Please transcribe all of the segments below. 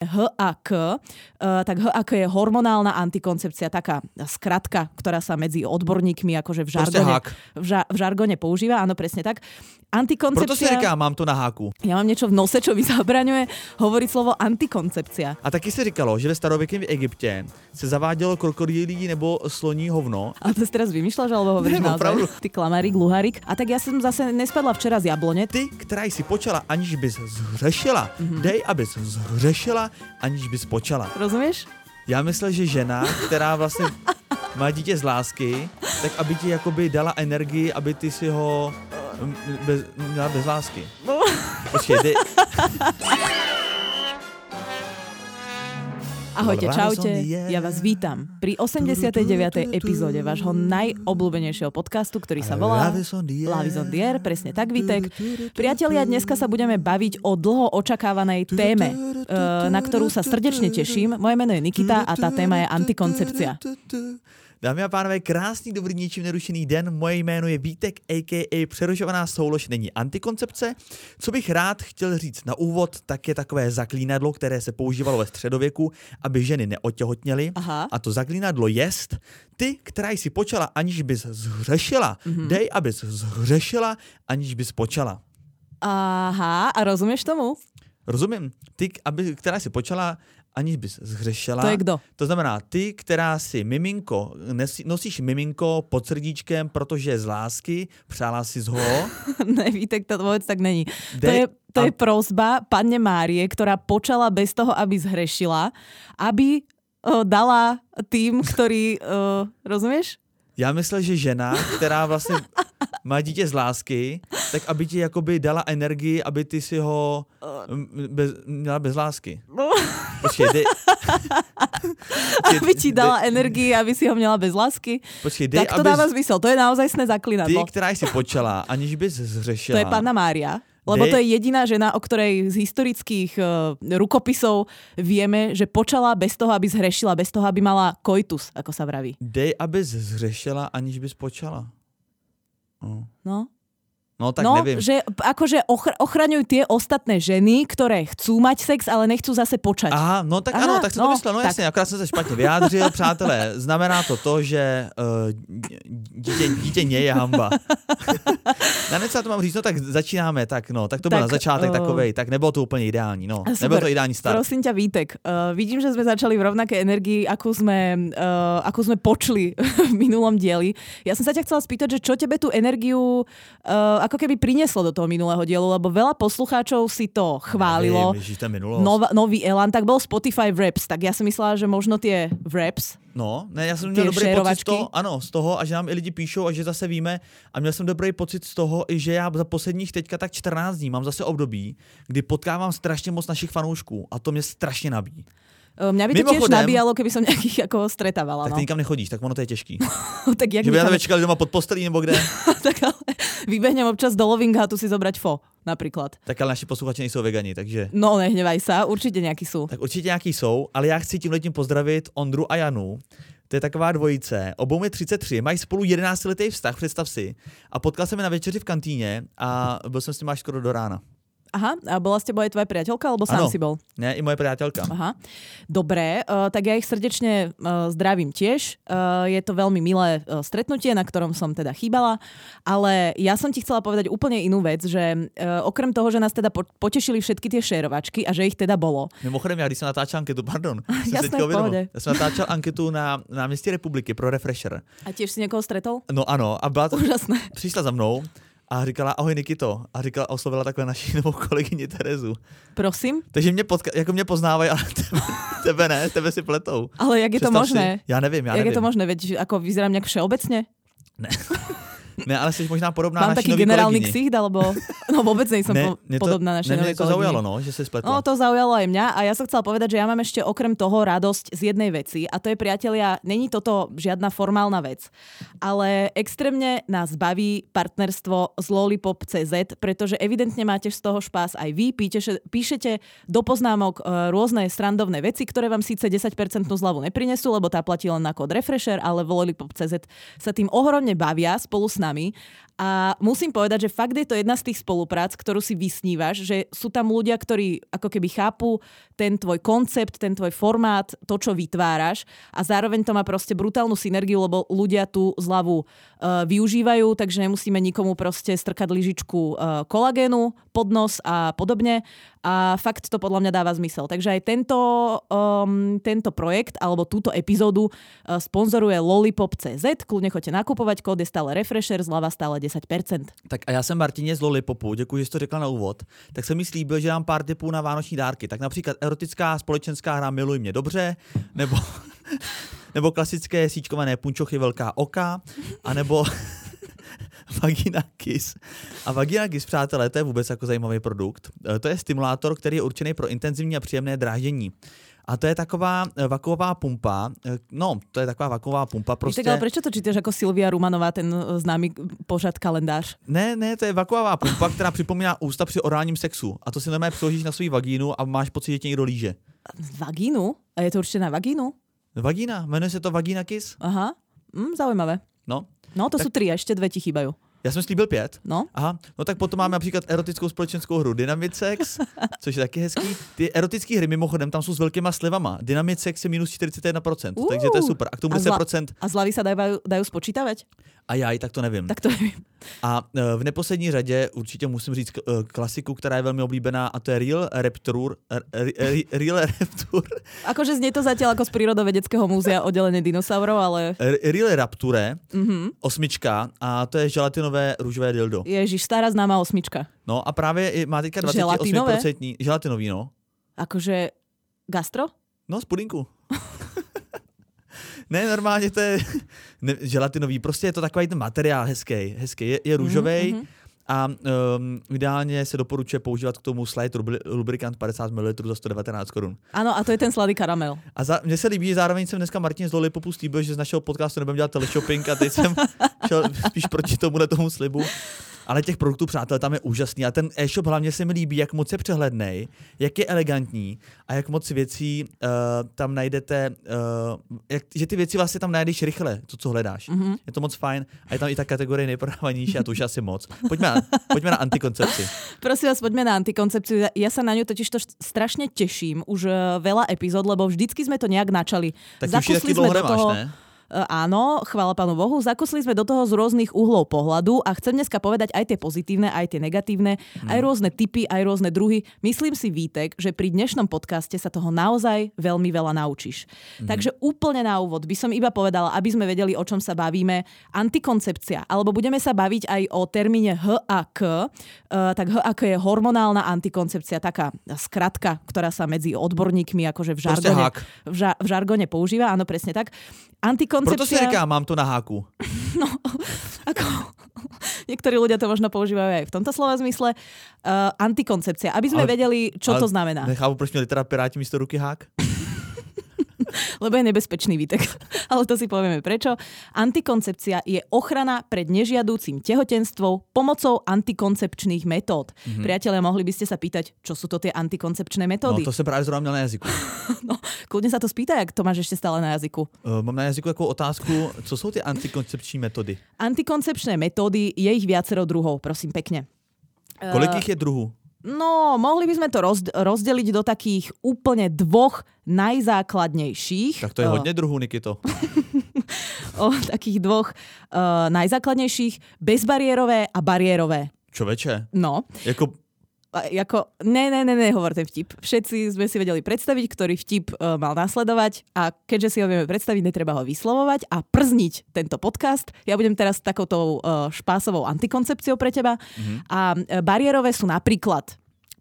HAK, uh, tak HAK je hormonálna antikoncepcia, taká skratka, ktorá sa medzi odborníkmi akože v žargone, v, ža, v žargone používa, áno, presne tak. Antikoncepcia... Proto si říká, mám to na háku. Ja mám niečo v nose, čo mi zabraňuje hovoriť slovo antikoncepcia. A taky se říkalo, že ve starověkém Egyptě se zavádělo krokodýlí nebo sloní hovno. A to si teraz vymýšľaš, alebo hovoríš Ne, no, naozaj? Ty klamárik, luhárik. A tak ja som zase nespadla včera z jablone. Ty, která jsi počala, aniž bys zhřešila, Mhm. mm-hmm. dej, abys zhřešila, aniž bys počala. Rozumieš? Já myslel, že žena, která vlastně má dítě z lásky, tak aby ti jakoby dala energii, aby ty si ho mm, bez, měla bez lásky. Počkej, ty, Ahojte, čaute, ja vás vítam pri 89. epizóde vášho najobľúbenejšieho podcastu, ktorý sa volá Love is on the air. Presne tak, Vítek. Priatelia, dneska sa budeme baviť o dlho očakávanej téme, eh, na ktorú sa srdečne teším. Moje meno je Nikita a tá téma je antikoncepcia. Dámy a pánové, krásný, dobrý, ničím nerušený den. Moje jméno je Vítek, a.k.a. přerušovaná soulož není antikoncepce. Co bych rád chtěl říct na úvod, tak je takové zaklínadlo, které se používalo ve středověku, aby ženy neotěhotněly. Aha. A to zaklínadlo jest, ty, která jsi počala, aniž bys zhřešila, mm-hmm. dej, abys zhřešila, aniž bys počala. Aha, a rozumieš tomu? Rozumím? Ty, aby, která si počala, aniž bys zhřešila. To je kdo? To znamená, ty, která si miminko, nesí, nosíš miminko pod srdíčkem, protože z lásky, přála si ho, ne, Vítek, to vôbec tak není. To Dej- je, to a- je prosba panne Márie, ktorá počala bez toho, aby zhrešila, aby o, dala tým, ktorí, o, rozumieš? já myslel, že žena, která vlastně má dítě z lásky, tak aby ti jakoby dala energii, aby ty si ho m, bez, měla bez lásky. Počkej, dej, Aby ti dala energii, aby si ho měla bez lásky. počkej, dej, Tak to aby dáva zmysel, to je naozaj sné ty, zaklinadlo. která jsi počala, aniž bys To zřešila. je panna Mária. Lebo to je jediná žena, o ktorej z historických uh, rukopisov vieme, že počala bez toho, aby zhrešila, bez toho, aby mala koitus, ako sa vraví. Dej, abys zřešila, aniž bys počala. No, No, no tak no nevím. že akože ochr- ochraňujú tie ostatné ženy, ktoré chcú mať sex, ale nechcú zase počať. Aha, no tak Aha, ano, tak jsem no, to myslel, no tak. jasně, akorát jsem se špatně vyjádřil, přátelé, znamená to to, že uh, dítě, dítě nie je hamba. Na něco to mám říct, no tak začínáme, tak no, tak to Tak, na začátek eh, takovej, tak nebylo to úplně ideální, no, Super. nebyl to ideální start. Prosím ťa, Vítek, uh, vidím, že sme začali v rovnakej energii, akú sme, uh, akú sme počuli v minulom dieli. Ja som sa ťa chcela spýtať, že čo tebe tú energiu uh, ako keby prinieslo do toho minulého dielu, lebo veľa poslucháčov si to chválilo. To je. Nov, nový Elan, tak bol Spotify Wraps, tak ja som myslela, že možno tie Wraps, No, ne, já jsem měl dobrý pocit z šerovačky? toho, ano, z toho, a že nám i lidi píšou a že zase víme. A měl jsem dobrý pocit z toho, i že já za posledních teďka tak 14 dní mám zase období, kdy potkávám strašně moc našich fanoušků a to mě strašně nabíjí. Uh, Mňa by to tiež Mimochodem- nabíjalo, keby som nejakých ako stretávala. Tak No. ty nikam nechodíš, tak ono to je těžký. tak jak že by nikam- čekali doma pod postelí nebo kde. tak ale vybehnem občas do Lovinghatu si zobrať fo, napríklad. Tak ale naši posluchači nejsou vegani, takže... No, nehnevaj sa, určite nejakí sú. Tak určitě nějaký jsou, ale já chci tím letím pozdravit Ondru a Janu. To je taková dvojice. Obou je 33, mají spolu 11 letý vztah, představ si. A potkal jsem je na večeři v kantýně a byl jsem s nimi až skoro do rána. Aha, a bola s tebou aj tvoja priateľka, alebo sám Áno. si bol? Ne, i moje priateľka. Aha. Dobre, uh, tak ja ich srdečne uh, zdravím tiež. Uh, je to veľmi milé uh, stretnutie, na ktorom som teda chýbala, ale ja som ti chcela povedať úplne inú vec, že uh, okrem toho, že nás teda po- potešili všetky tie šerovačky a že ich teda bolo. Mimochodem, já když jsem natáčel anketu, pardon, jsem Jasné. Já jsem natáčel anketu na náměstí republiky pro Refresher. A tiež si niekoho stretol? No ano, a byla to, Úžasné. přišla za mnou a říkala, ahoj Nikito. A říkala, oslovila takhle naši novou kolegyni Terezu. Prosím? Takže mě, potka- jako mě poznávají, ale tebe, tebe ne, tebe si pletou. Ale jak je to Představ možné? Si, já nevím, já Jak nevím. je to možné? Veď ako vyzerám nejak všeobecne? Ne, ale jsi možná podobná Mám taký generálny ksicht, alebo... No vôbec nie som po, mne to, podobná našej ne, novej to zaujalo, no, že si spletla. No, to zaujalo aj mňa a ja som chcela povedať, že ja mám ešte okrem toho radosť z jednej veci a to je, priatelia, není toto žiadna formálna vec, ale extrémne nás baví partnerstvo z Lollipop.cz, pretože evidentne máte z toho špás aj vy, píšete, píšete do poznámok e, rôzne srandovné veci, ktoré vám síce 10% zľavu neprinesú, lebo tá platí len na kód Refresher, ale v Lollipop.cz sa tým ohromne bavia spolu s nami. A musím povedať, že fakt je to jedna z tých spoluprác, ktorú si vysnívaš, že sú tam ľudia, ktorí ako keby chápu ten tvoj koncept, ten tvoj formát, to, čo vytváraš a zároveň to má proste brutálnu synergiu, lebo ľudia tú zľavu uh, využívajú, takže nemusíme nikomu proste strkať lyžičku uh, kolagénu pod nos a podobne a fakt to podľa mňa dáva zmysel. Takže aj tento, um, tento projekt alebo túto epizódu uh, sponzoruje Lollipop.cz, kľudne choďte nakupovať, kód je stále refresher, zľava stále 10%. Tak a já jsem Martině z Lollipopu, děkuji, že jsi to řekla na úvod. Tak se mi slíbil, že dám pár tipů na vánoční dárky. Tak například erotická společenská hra Miluj mě dobře, nebo, nebo klasické síčkované punčochy Velká oka, anebo Vagina Kiss. A Vagina Kiss, přátelé, to je vůbec jako zajímavý produkt. E, To je stimulátor, který je určený pro intenzivní a příjemné dráždění. A to je taková e, vakuová pumpa, e, no, to je taková vakuová pumpa, prostě... ale prečo to čítaš ako Silvia Rumanová, ten uh, známy pořad kalendář? Ne, ne, to je vakuová pumpa, která připomíná ústa při orálním sexu. A to si normálně přiložíš na svou vagínu a máš pocit, že tě někdo líže. Vagínu? A je to určite na vagínu? Vagína, jmenuje se to Vagina Kiss. Aha, mm, zaujímavé. No, No, to Tak- sú tri, a ešte dve ti chýbajú. Já jsem slíbil pět. No, Aha, no tak potom máme například erotickou společenskou hru Dynamit Sex, což je taky hezký. Ty erotické hry mimochodem tam jsou s velkýma slevama. Dynamit Sex je minus 41%, Uh, takže to je super. A k tomu a zla- 10% a zľavy sa dajú, dajú spočítavať? A já tak to nevím. Tak to neviem. A e, v neposlední řadě určitě musím říct e, klasiku, která je velmi oblíbená a to je Real Raptor. r- Real Raptor. Akože znie to zatiaľ ako z prírodovedeckého múzea oddelenie dinosaurov, ale Real Rapture, mhm. osmička a to je želatinové růžové dildo. ježiš, stará známa osmička. No a právě i- má teďka Želatinové? 28% želatinový, no. Akože gastro? No, z pudinku. ne, normálně to je ne, želatinový, prostě je to takový ten materiál hezký, hezký, je, je Mhm, mhm. a um, ideálně se doporučuje používat k tomu Slide lubrikant 50 ml za 119 korun. Áno, a to je ten sladý karamel. A za, mně se líbí, zároveň jsem dneska Martin z Lollipopu slíbil, že z našeho podcastu nebudeme dělat teleshopping a teď jsem šel spíš proti tomuhle tomu slibu. Ale těch produktů, přátel, tam je úžasný. A ten e-shop hlavně se mi líbí, jak moc je přehledný, jak je elegantní a jak moc věcí uh, tam najdete, uh, jak, že ty věci vlastně tam najdeš rychle, to, co hledáš. Mhm. Je to moc fajn a je tam i ta kategorie nejprodávanější a to už asi moc. Pojďme na, pojďme na antikoncepci. Prosím vás, poďme na antikoncepciu. Ja- Ja sa na ňu totiž to strašne teším. Už eh, veľa epizód, lebo vždycky sme to nejak načali. Tak ty už ji taky dlouho nemáš, ne? E, Áno, chvála pánu Bohu. Zakusli sme do toho z rôznych uhlov pohľadu a chcem dneska povedať aj tie pozitívne, aj tie negatívne, aj rôzne typy, aj rôzne druhy. Myslím si, Vítek, že pri dnešnom podcaste sa toho naozaj veľmi veľa naučíš. Takže úplne na úvod by som iba povedala, aby sme vedeli, o čom sa bavíme, antikoncepcia, alebo budeme sa baviť aj o termíne HAK. E, tak HAK je hormonálna antikoncepcia, taká skratka, ktorá sa medzi odborníkmi akože v žargone, v, ža- v žargone používa, áno, presne tak. Antikoncepcia... Proto si říká, mám to na háku. Ako, niektorí ľudia to možno používajú aj v tomto slova zmysle. Uh, antikoncepcia, aby sme Ale- vedeli, čo ale to znamená. Nechápu, proč měli teda piráti místo ruky hák. Lebo je nebezpečný výtek. Ale to si povieme prečo. Antikoncepcia je ochrana pred nežiadúcim tehotenstvom pomocou antikoncepčných metód. Mm-hmm. Priatelia, mohli by ste sa pýtať, čo sú to tie antikoncepčné No metódy? to jsem právě zrovna na jazyku. no, kľudne sa to spýtaj, ak to máš ešte stále na jazyku. Uh, mám na jazyku takovou otázku, co jsou ty antikoncepční metody? Antikoncepčné metódy, je ich viacero druhov, prosím pekne. Kolik Eh, je druhů? No, mohli by sme to roz, rozdeliť do takých úplne dvoch najzákladnejších. Tak to je eh, hodně druhů, Nikito. O takých dvoch uh, najzákladnejších. Bezbariérové a bariérové. Čověče, No, jako ako, ne, ne, ne, ne, hovor ten vtip. Všetci sme si vedeli predstaviť, ktorý vtip uh, mal nasledovať a keďže si ho vieme predstaviť, netreba ho vyslovovať a przniť tento podcast. Ja budem teraz takouto uh, špásovou antikoncepciou pre teba. Mm-hmm. A uh, bariérové sú napríklad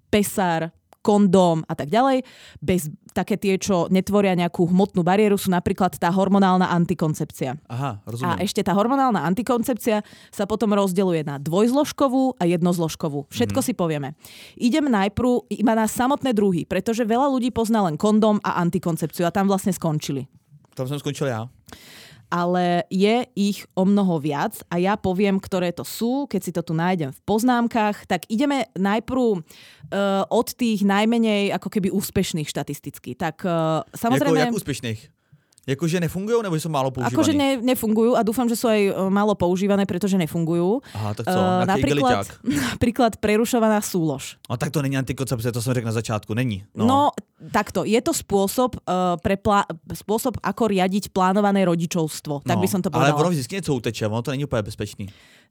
pesár, kondóm a tak ďalej. Bez také tie, čo netvoria nejakú hmotnú bariéru, sú napríklad tá hormonálna antikoncepcia. aha, A rozumím. ešte tá hormonálna antikoncepcia sa potom rozdeluje na dvojzložkovú a jednozložkovú. Všetko mm-hmm. si povieme. Idem najprv iba na samotné druhy, pretože veľa ľudí pozná len kondóm a antikoncepciu a tam vlastne skončili. Tam jsem skončil já. Ale je ich o mnoho viac a ja poviem, ktoré to sú, keď si to tu nájdem v poznámkach. Tak ideme najprv uh, od tých najmenej ako keby úspešných štatisticky. Tak uh, Jako, samozrejme... jak úspěšných? Jakože nefungujú, nebo sú málo používané? Akože ne, nefungujú a dúfam, že sú aj málo používané, pretože nefungujú. Aha, tak co, Uh, uh, napríklad, napríklad prerušovaná súlož. No tak to není antikoncepce, to som řekl na začátku, není. No, no takto, je to spôsob, uh, pre plá- spôsob, ako riadiť plánované rodičovstvo. Tak no, by som to Ale povedala. ono vždycky něco uteče, ono to není úplně bezpečný.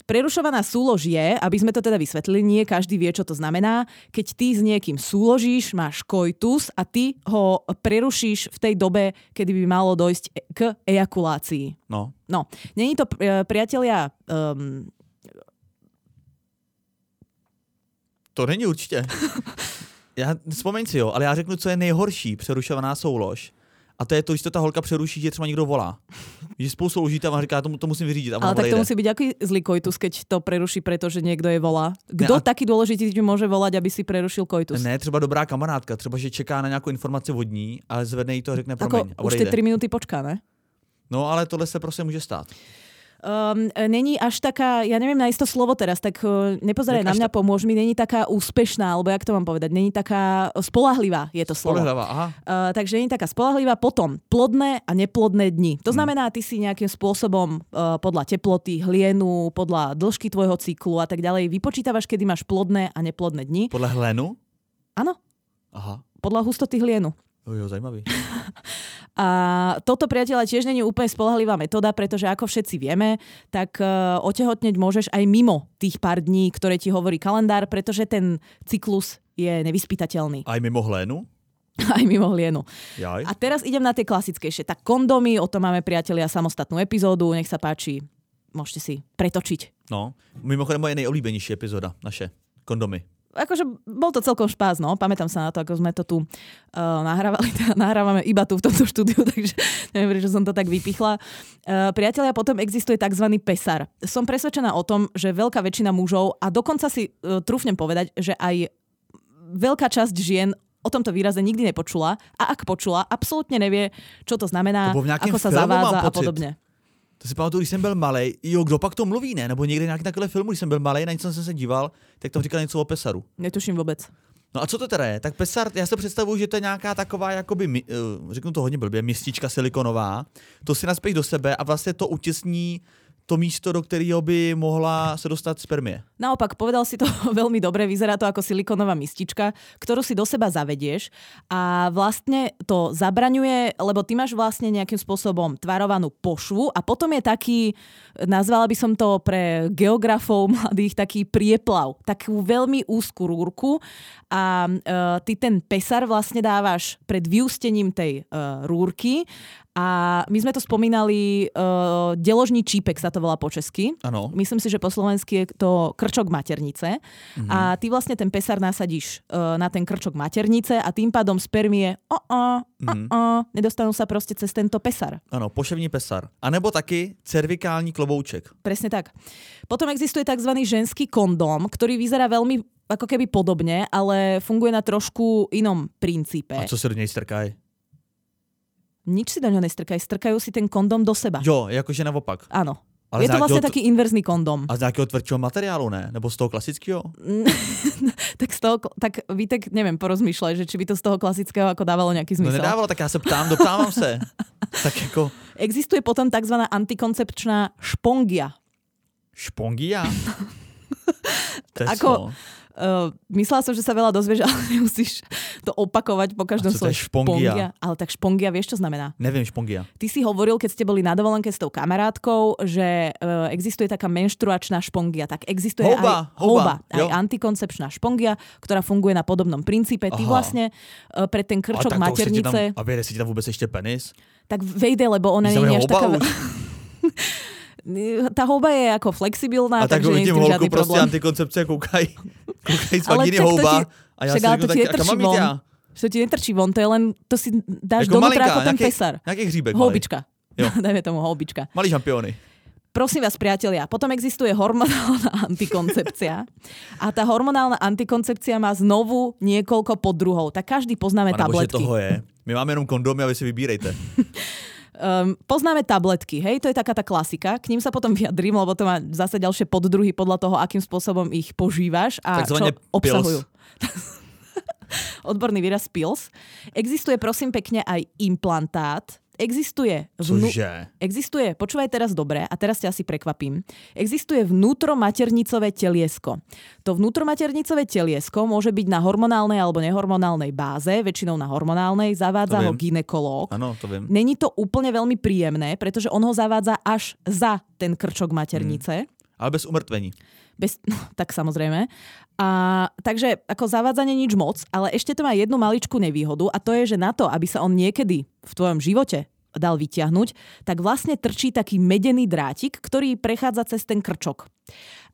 Prerušovaná súlož je, aby sme to teda vysvetlili, nie každý vie, čo to znamená, keď ty s niekým súložíš, máš koitus a ty ho prerušíš v tej dobe, kedy by malo dojsť k ejakulácii. No. No, není to, e, priatelia, um, To není určitě. já, vzpomeň si jo, ale já řeknu, co je nejhorší přerušovaná soulož. A to je to, když to ta holka přeruší, že třeba někdo volá. Že spolu souložíte a ona říká, to, to musím vyřídit. A ale tak to musí byť aký zlý koitus, keď to preruší, pretože niekto je volá. Kto Ne, a- taký dôležitý ti môže volať, aby si prerušil koitus? Ne, třeba dobrá kamarádka, třeba, že čeká na nějakou informaci od ní, ale zvedne jí to a řekne Ako promiň a už odejde. 3 minúty počká, ne? No ale tohle se prostě může stát. Um, není až taká, ja neviem nájsť to slovo teraz, tak uh, nepozeraj na mňa, pomôž mi, není taká úspešná, alebo jak to mám povedať, není taká spolahlivá, je to slovo. Spolehlava, aha. Uh, takže není taká spolahlivá. Potom plodné a neplodné dni. To znamená, ty si nejakým spôsobom uh, podľa teploty, hlienu, podľa dĺžky tvojho cyklu a tak ďalej vypočítavaš, kedy máš plodné a neplodné dni. Podle hlenu? Áno, Aha. podľa hustoty hlienu. Jo, zajímavý. A toto, priateľa, tiež není úplne spolahlivá metóda, pretože ako všetci vieme, tak uh, otehotneť môžeš aj mimo tých pár dní, ktoré ti hovorí kalendár, pretože ten cyklus je nevyspytateľný. A i mimo hlénu? Aj mimo hlienu. Jaj. A teraz idem na tie klasickejšie. Tak kondomy, o tom máme, priatelia, samostatnú epizódu. Nech sa páči, môžete si pretočiť. No, mimochodem moje nejoblíbenější epizoda, naše. Kondomy. Akože bol to celkom špás, no. Pamätám sa na to, ako sme to tu uh, nahrávali. Teda nahrávame iba tu v tomto štúdiu, takže neviem, prečo som to tak vypichla. Uh, priatelia, potom existuje tzv. pesar. Som presvedčená o tom, že veľká väčšina mužov, a dokonca si uh, trúfnem povedať, že aj veľká časť žien o tomto výraze nikdy nepočula a ak počula, absolútne nevie, čo to znamená, To ako sa zavádza a podobne. To si pamatuju, když jsem byl malý. Jo, kdo pak to mluví, ne? Nebo někde nějaký takový film, když jsem byl malý, na něco jsem se díval, tak tam říkal něco o pesaru. Netuším vôbec. No a co to teda je? Tak pesar, já si představuju, že to je nějaká taková, jakoby, eh, řeknu to hodně blbě, mistička silikonová. To si naspěš do sebe a vlastně to utěsní to místo, do kterého by mohla se dostat spermie. Naopak, povedal si to veľmi dobre, vyzerá to ako silikonová mistička, ktorú si do seba zavedieš a vlastne to zabraňuje, lebo ty máš vlastne nejakým spôsobom tvarovanú pošvu a potom je taký, nazvala by som to pre geografov mladých, taký prieplav, takú veľmi úzkú rúrku a e, ty ten pesar vlastne dávaš pred vyústením tej e, rúrky a my sme to spomínali, e, deložný čípek sa to volá po česky. Ano. Myslím si, že po slovensky je to krčok maternice. Mhm. A ty vlastne ten pesar nasadíš uh, na ten krčok maternice a tým pádom spermie o Mhm. nedostanú sa proste cez tento pesar. Ano, poševní pesar. A nebo taky cervikální klobouček. Presne tak. Potom existuje tzv. ženský kondóm, ktorý vyzerá veľmi ako keby podobne, ale funguje na trošku inom princípe. A co se do něj strkají? Nič si do ňo nestrkajú, strkajú si ten kondóm do seba. Jo, jakože naopak. Áno. Ale je to vlastne nějakého- taký inverzný kondóm. A z nějakého tvrdšího materiálu, ne? Nebo z toho klasického? tak, z toho, tak Vítek, neviem, porozmýšľaj, že či by to z toho klasického ako dávalo nejaký No zmysel. nedávalo, tak já se ptám, doptávám se. tak jako Existuje potom tzv. antikoncepčná špongia. špongia? Ako-? Uh, myslela som, že sa veľa dozvieš, ale nemusíš to opakovať po každom A je slove. špongia? Ale tak špongia, vieš, čo znamená? Nevím, špongia. Ty si hovoril, keď ste boli na dovolenke s tou kamarátkou, že uh, existuje taká menštruačná špongia. Tak existuje Houba, aj houba, aj jo. antikoncepčná špongia, ktorá funguje na podobnom princípe. Ty Aha. vlastne uh, pre ten krčok ti maternice, Tam, a vyjde si ti tam vůbec ještě penis? tak vejde, lebo ona nie je až taká... Tá houba je ako flexibilná, A tak takže nie je holku žiadny prostě problém. Ale vagíny tak to houba. ti- a já však si ale to ti netrčí von. to ti netrčí von, to je len, to si dáš malinká, ako ten pesar. nějaký hříbek. Houbička. Dajme tomu houbička. Malý šampiony. Prosím vás, priatelia, potom existuje hormonálna antikoncepcia. A tá hormonálna antikoncepcia má znovu niekoľko podruhov. Tak každý poznáme Pane bože, tabletky. toho je. My máme jenom kondomy a vy si vybírejte. Um, poznáme tabletky, hej, to je taká tá klasika. K ním sa potom vyjadrím, lebo to má zase ďalšie poddruhy podľa toho, akým spôsobom ich požívaš a Takzvané čo obsahujú. Odborný výraz pills. Existuje prosím pekne aj implantát. Existuje... Vnú... Cože? Existuje, počúvaj teraz dobre, a teraz ťa asi prekvapím. Existuje vnútromaternicové teliesko. To vnútromaternicové teliesko môže byť na hormonálnej alebo nehormonálnej báze, väčšinou na hormonálnej, zavádza ho viem. ginekológ. Ano, to vím. Není to úplne veľmi príjemné, pretože on ho zavádza až za ten krčok maternice. Ale bez umrtvení. Bez, no, tak samozrejme. A, takže ako zavádzanie nič moc, ale ešte to má jednu maličkú nevýhodu a to je, že na to, aby sa on niekedy v tvojom živote dal vyťahnuť, tak vlastne trčí taký medený drátik, ktorý prechádza cez ten krčok.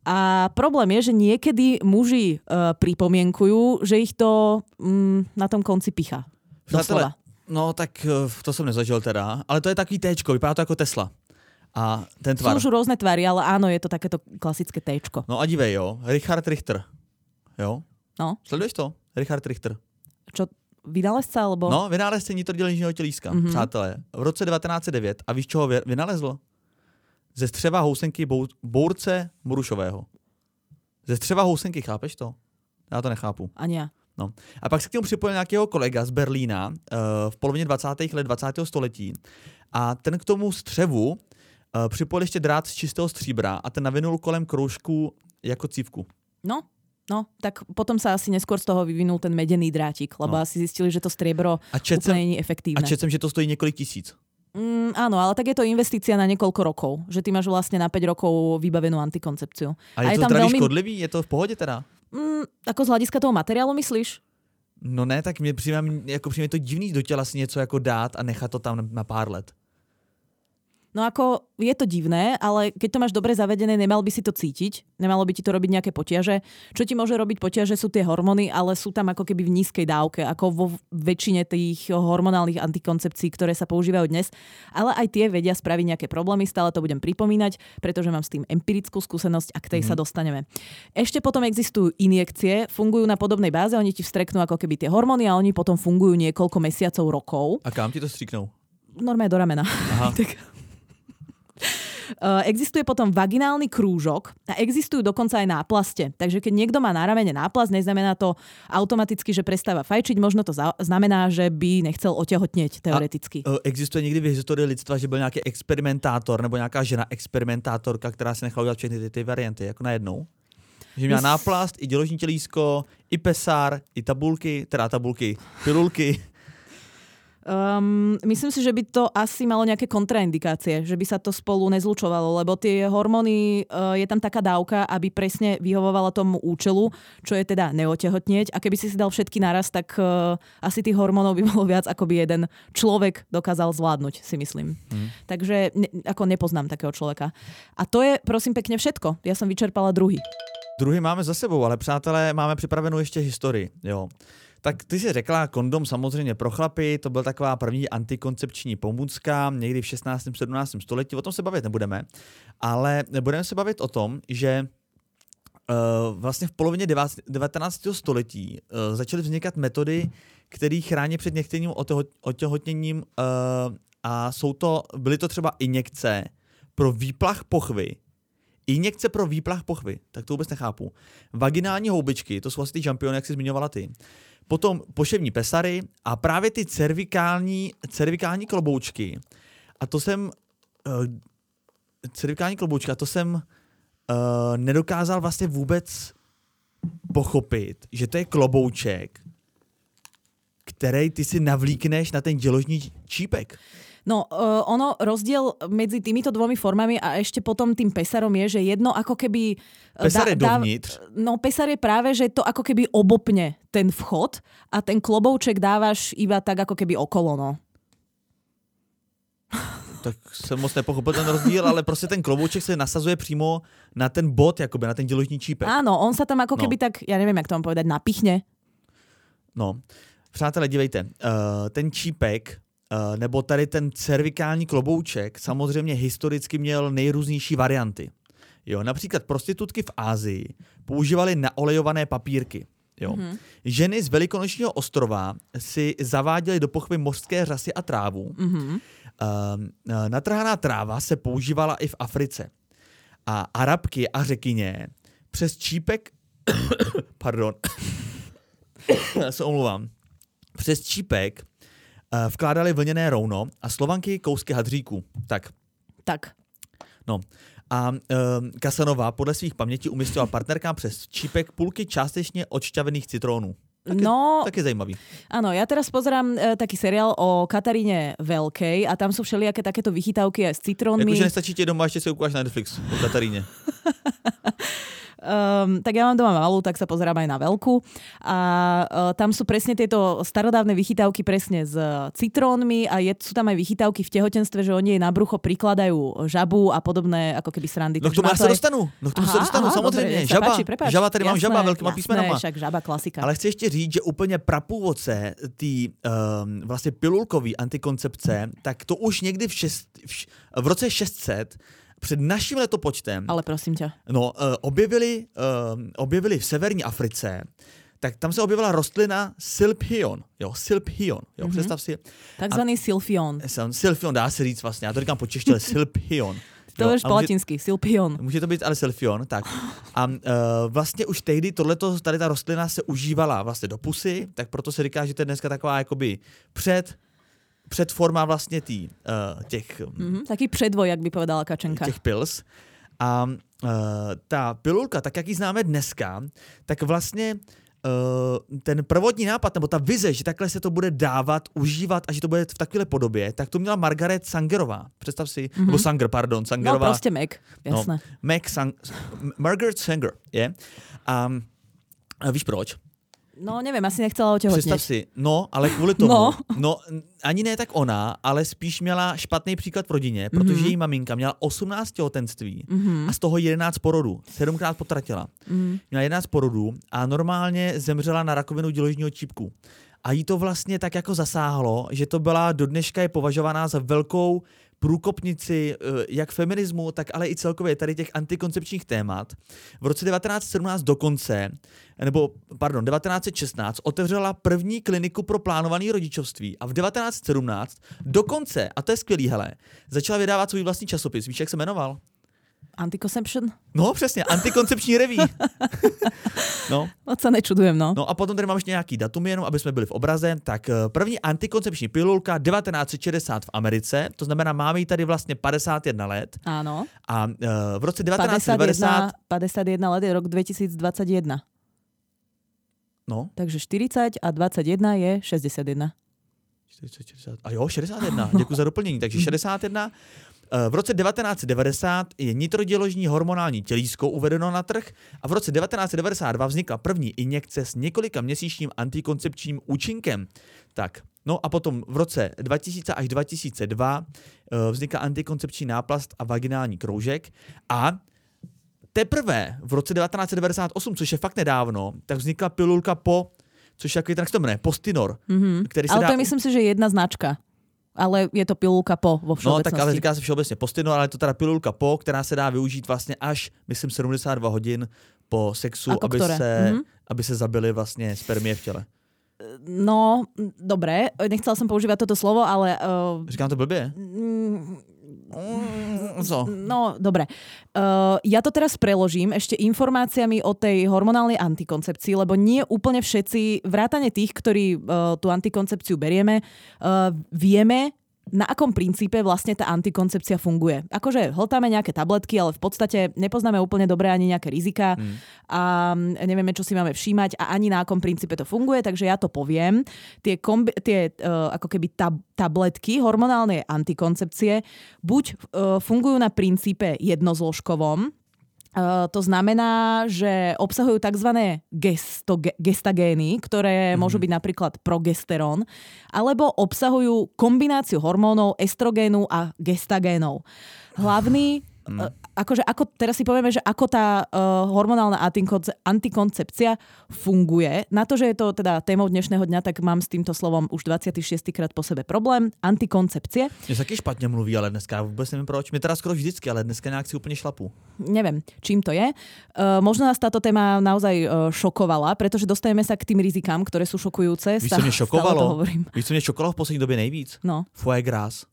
A problém je, že niekedy muži e, pripomienkujú, že ich to mm, na tom konci picha. Přátelé, Doslova. no tak eh, to jsem nezažil teda, ale to je takový téčko, vypadá to jako Tesla. A ten tvar. Sú už rôzne tvary, ale áno, je to takéto klasické téčko. No a dívej, jo, Richard Richter. Jo? No, Sleduješ to? Richard Richter. čo, vynálezca alebo... No, vynálezce nitrodělničního tělíska. Mhm. Mm-hmm. Přátelé, v roce 1909. A víš, čeho vy- vynalezl? Ze střeva housenky bou- bource Murušového. Ze střeva housenky, chápeš to? Já to nechápu. Ani ja. No. A pak se k němu připojil nějakého kolega z Berlína uh, v polovině 20. let 20. století. A ten k tomu střevu připojil ještě drát z čistého stříbra a ten navinul kolem kroužku jako cívku. No, no, tak potom sa asi neskôr z toho vyvinul ten medený drátik, lebo No. asi zistili, že to striebro A čet úplne a efektívne. čet jsem, že to stojí několik tisíc. Mm, áno, ale tak je to investícia na niekoľko rokov, že ty máš vlastne na 5 rokov vybavenú antikoncepciu. A je, A je to tam veľmi- škodlivý? Je to v pohodě teda? Mm, ako z hľadiska toho materiálu myslíš? No ne, tak mě přijme, jako přijme to divný do těla si něco jako dát a nechat to tam na pár let. No ako je to divné, ale keď to máš dobre zavedené, nemal by si to cítiť, nemalo by ti to robiť nejaké potiaže. Čo ti môže robiť potiaže sú tie hormóny, ale sú tam ako keby v nízkej dávke, ako vo väčšine tých hormonálnych antikoncepcií, ktoré sa používajú dnes. Ale aj tie vedia spraviť nejaké problémy, stále to budem pripomínať, pretože mám s tým empirickú skúsenosť a k tej sa dostaneme. Ešte potom existujú injekcie, fungujú na podobnej báze, oni ti vstreknú ako keby tie hormóny a oni potom fungujú niekoľko mesiacov, rokov A kam ti to stříknou? normálne do ramena. Aha. tak. Uh, existuje potom vaginálny krúžok a existujú dokonca aj náplaste. Takže keď niekto má na ramene náplast, neznamená to automaticky, že prestáva fajčiť. Možno to znamená, že by nechcel otehotnieť teoreticky. Eh, Existuje někdy v historii lidstva, že byl nějaký experimentátor nebo nějaká žena experimentátorka, která si nechala udělat všechny ty, ty varianty, jako najednou? Že měla náplast, i děložní tělísko, i pesár, i tabulky, teda tabulky, pilulky. Um, myslím si, že by to asi malo nejaké kontraindikácie, že by sa to spolu nezlučovalo, lebo tie hormóny, uh, je tam taká dávka, aby presne vyhovovala tomu účelu, čo je teda neotehotnieť. A keby si si dal všetky naraz, tak uh, asi tých hormónov by bolo viac, ako by jeden človek dokázal zvládnuť, si myslím. Hmm. Takže ne, ako nepoznám takého človeka. A to je, prosím, pekne všetko. Ja som vyčerpala druhý. Druhý máme za sebou, ale přátelé, máme připravenou ještě historii. Jo. Tak ty si řekla, kondom samozřejmě pro chlapy, to byl taková první antikoncepční pomůcka někdy v 16. 17. století, o tom se bavit nebudeme, ale budeme se bavit o tom, že Uh, vlastně v polovině 19. století uh, začaly vznikat metody, které chrání před některým otěhotněním uh, a jsou to, byly to třeba injekce pro výplach pochvy, Injekce pro výplach pochvy, tak to vůbec nechápu. Vaginální houbičky, to jsou asi ty žampiony, jak jsi zmiňovala ty. Potom poševní pesary a právě ty cervikální, cervikální kloboučky. A to jsem, uh, cervikální kloboučka, to jsem uh, nedokázal vlastně vůbec pochopit, že to je klobouček, který ty si navlíkneš na ten děložní čípek. No, uh, ono, rozdiel medzi týmito dvomi formami a ešte potom tým pesarom je, že jedno ako keby... eh, Pesar je dovnitř. No, pesar je práve, že to ako keby obopne ten vchod a ten klobouček dávaš iba tak ako keby okolo, no. Tak jsem moc nepochopil ten rozdíl, ale prostě ten klobouček se nasazuje přímo na ten bod, jakoby na ten děložní čípek. Áno, on sa tam ako No. keby tak, ja neviem, jak to mám povedať, napichne. No, přátelé, dívejte, uh, ten čípek, nebo tady ten cervikální klobouček samozřejmě historicky měl nejrůznější varianty. Jo, například prostitutky v Ázii používaly naolejované papírky. Jo. Mm-hmm. Ženy z Velikonočního ostrova si zaváděly do pochvy mořské řasy a trávu. Mhm. Uh, natrhaná tráva se používala i v Africe. A arabky a řekyně přes čípek, pardon, se omluvám, přes čípek vkládali vlněné rouno a slovanky kousky hadříku. Tak, Tak. no. A uh, Kasanova podle svých pamětí umístila partnerkám přes čípek půlky částečně odšťavených citrónů. Tak je, No, tak je zajímavý. áno, ja teraz pozerám e, taký seriál o Kataríne Veľkej a tam sú všelijaké takéto vychytávky aj s citrónmi. Jakože nestačí ti doma, ještě si ukáž na Netflix o Kataríně. Um, tak ja mám doma malú, tak sa pozerám aj na veľkú. A uh, tam sú presne tieto starodávne vychytávky presne s citrónmi a je, sú tam aj vychytávky v tehotenstve, že oni jej na brucho prikladajú žabu a podobné ako keby srandy. No k tomu se aj- dostanu. No k tomu se dostanu, aha, samozřejmě. Dobre, sa žaba, páči, prepáč. žaba, tady mám jasné, žaba velkýma jasné, písmenama. však žaba klasika. Ale chci ještě říct, že úplně prapůvodce té um, vlastně pilulkový antikoncepce, tak to už někdy v, šest, v, v roce 600 před naším letopočtem Ale prosím ťa. no, uh, objevili, um, objevili v severní Africe, tak tam se objevila rostlina Silphion. Jo, Silphion. Jo, mm-hmm. představ si. Takzvaný silfion. Jsem, Silphion dá se říct vlastně, já to říkám po češtině, ale Silphion. To vieš a po latinsky. Silpion. Může to být ale selfion, tak. A uh, vlastně už tehdy tohleto, tady ta rostlina se užívala vlastně do pusy, tak proto se říká, že to je dneska taková jakoby před, předforma vlastně tý, uh, těch, mm. Mhm, taký předvoj, jak by povedala Kačenka. těch pils. A uh, ta pilulka, tak jak ji známe dneska, tak vlastně uh, ten prvotní nápad, nebo ta vize, že takhle se to bude dávat, užívat a že to bude v takové podobě, tak to měla Margaret Sangerová. Představ si, mm-hmm. nebo Sanger, pardon, No Sangerová. proste Mac, jasné. No, Meg Sang, Margaret Sanger, je. A, a víš proč? No, neviem, asi nechcela Představ otehotneť. si, no, ale kvůli tomu, No. no, ani ne tak ona, ale spíš měla špatný příklad v rodině, protože Mhm. její maminka měla 18 těhotenství Mhm. a z toho 11 porodů, sedmkrát potratila. Mhm. Měla 11 porodů a normálně zemřela na rakovinu děložního čípku. A jí to vlastně tak jako zasáhlo, že to byla do dneška je považovaná za velkou průkopnici eh, jak feminismu, tak ale i celkově tady těch antikoncepčních témat. V roce 1917 dokonce, nebo pardon, 1916 otevřela první kliniku pro plánované rodičovství a v 1917 dokonce, a to je skvělý, hele, začala vydávat svůj vlastní časopis. Víš, jak se jmenoval? Anticonception? No, přesně, antikoncepční reví. no, Moc sa nečudujem, no. No a potom tady mám ještě nějaký datum, jenom aby jsme byli v obraze. Tak eh, první antikoncepční pilulka 1960 v Americe, to znamená, máme ji tady vlastně 51 let. Áno. A uh, v roce 51, 1990, 51 let je rok 2021. no, Takže 40 a 21 je 61. 40, 60, a jo, 61, děkuji za doplnění, takže 61. Eh, V roce 1990 je nitroděložní hormonální tělísko uvedeno na trh a v roce 1992 vznikla první injekce s několika měsíčním antikoncepčním účinkem. Tak, no a potom v roce 2000 až 2002 eh, vznikla antikoncepční náplast a vaginální kroužek a teprve v roce 1998, což je fakt nedávno, tak vznikla pilulka po, což je takový, tak se to jmenuje, Postinor, Mhm. který se Ale dá... to je myslím si, že jedna značka. Ale je to pilulka po vo No, všeobecnosti. tak ale říká se všeobecně postino, ale je to teda pilulka po, která se dá využít vlastně až, myslím, 72 hodin po sexu, Ako aby ktoré? se, Mhm. aby se zabili vlastně spermie v těle. No, m, dobre, nechcela som používať toto slovo, ale... Uh, Říkám to blbě? mm, Co? No, dobre. Uh, ja to teraz preložím ešte informáciami o tej hormonálnej antikoncepcii, lebo nie úplne všetci, vrátane tých, ktorí uh, tú antikoncepciu berieme, uh, vieme, na akom princípe vlastne tá antikoncepcia funguje. Akože hltáme nejaké tabletky, ale v podstate nepoznáme úplne dobre ani nejaké rizika Mm. a nevieme, čo si máme všímať a ani na akom princípe to funguje, takže ja to poviem. Tie, kombi- tie uh, ako keby tab- tabletky hormonálnej antikoncepcie buď uh, fungujú na princípe jednozložkovom, to znamená, že obsahujú tzv. Gesto, ge, gestagény, ktoré mm-hmm. môžu byť napríklad progesterón, alebo obsahujú kombináciu hormónov estrogénu a gestagénov. Hlavný, Mm. uh, akože ako, teraz si povieme, že ako tá uh, hormonálna antikonce- antikoncepcia funguje. Na to, že je to teda témou dnešného dňa, tak mám s týmto slovom už 26. krát po sebe problém. Antikoncepcie. Mě se taky špatně mluví, ale dneska vůbec nevím proč. Mě teda skoro vždycky, ale dneska nějak si úplně šlapu. neviem, čím to je. Uh, možno nás táto téma naozaj uh, šokovala, pretože dostajeme sa k tým rizikám, ktoré sú šokujúce. Víš, mě Stále to šokovalo? Víš, co mě šokovalo v poslední době nejvíc? No, Foie gras.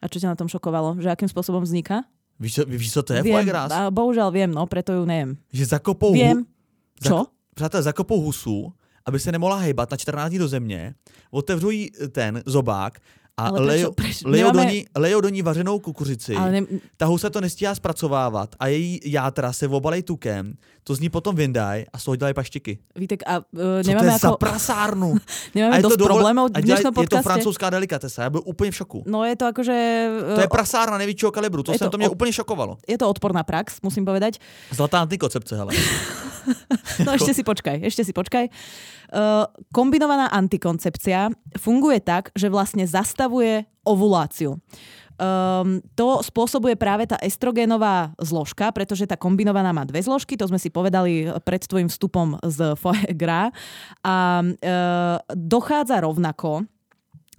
a čo ťa na tom šokovalo? Že akým spôsobom vzniká? Víš, co, víš, co to je viem, foie gras? a bohužiaľ viem, no, preto ju neviem. Že zakopou, Viem. Zak- Čo? přátelé, zakopou husu aby se nemohla hejbat na 14 dní do země, otevřou jí ten zobák a Ale lejou, prečo- lejou, do nemáme- ní, lejou do ní vařenou kukuřici. Ale ne, Ta husa to nestíhá zpracovávat a její játra se obalej tukem, to z ní potom vyndaj a z toho dělají paštiky. Vítek, a uh, Co to nemáme, je za ako, prasárnu? nemáme a je to dosť dovol- problémov a v Je to francouzská delikatesa, já byl úplně v šoku. No je to akože... To je uh, prasárna největšího kalibru, to, to to mě o- úplně šokovalo. je to odporná prax, musím povedať. Zlatá antikoncepce, hele. No ešte si počkaj, ešte si počkaj. Kombinovaná antikoncepcia funguje tak, že vlastne zastavuje ovuláciu. Um, to spôsobuje práve tá estrogénová zložka, pretože tá kombinovaná má dve zložky, to sme si povedali pred tvojim vstupom z foie. A uh, dochádza rovnako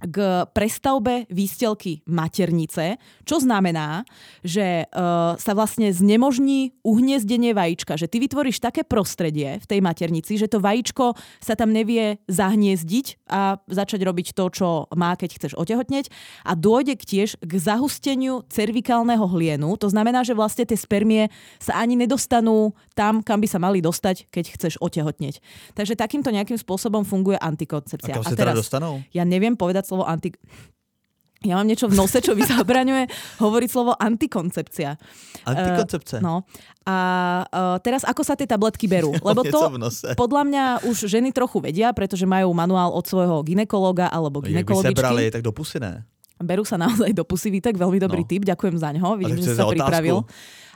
k prestavbe výstelky maternice, čo znamená, že uh, sa vlastne znemožní uhniezdenie vajíčka, že ty vytvoríš také prostredie v tej maternici, že to vajíčko sa tam nevie zahniezdiť a začať robiť to, čo má, keď chceš otehotneť a dôjde tiež k zahusteniu cervikálneho hlienu, to znamená, že vlastne tie spermie sa ani nedostanú tam, kam by sa mali dostať, keď chceš otehotneť. Takže takýmto nejakým spôsobom funguje A antikoncepcia. kam se teda dostanou? Ja neviem povedať slovo anti... Ja mám niečo v nose, čo mi zabraňuje hovoriť slovo antikoncepcia. Antikoncepce. No. A uh, teraz ako sa tie tabletky berú? Lebo to podľa mňa už ženy trochu vedia, pretože majú manuál od svojho ginekológa alebo No, Jak by se ginekologičky. brali, tak do pusy ne. Berú sa naozaj do pusy, Vítek, veľmi dobrý No. tip, ďakujem za ňo, vidím, že sa otázku. pripravil.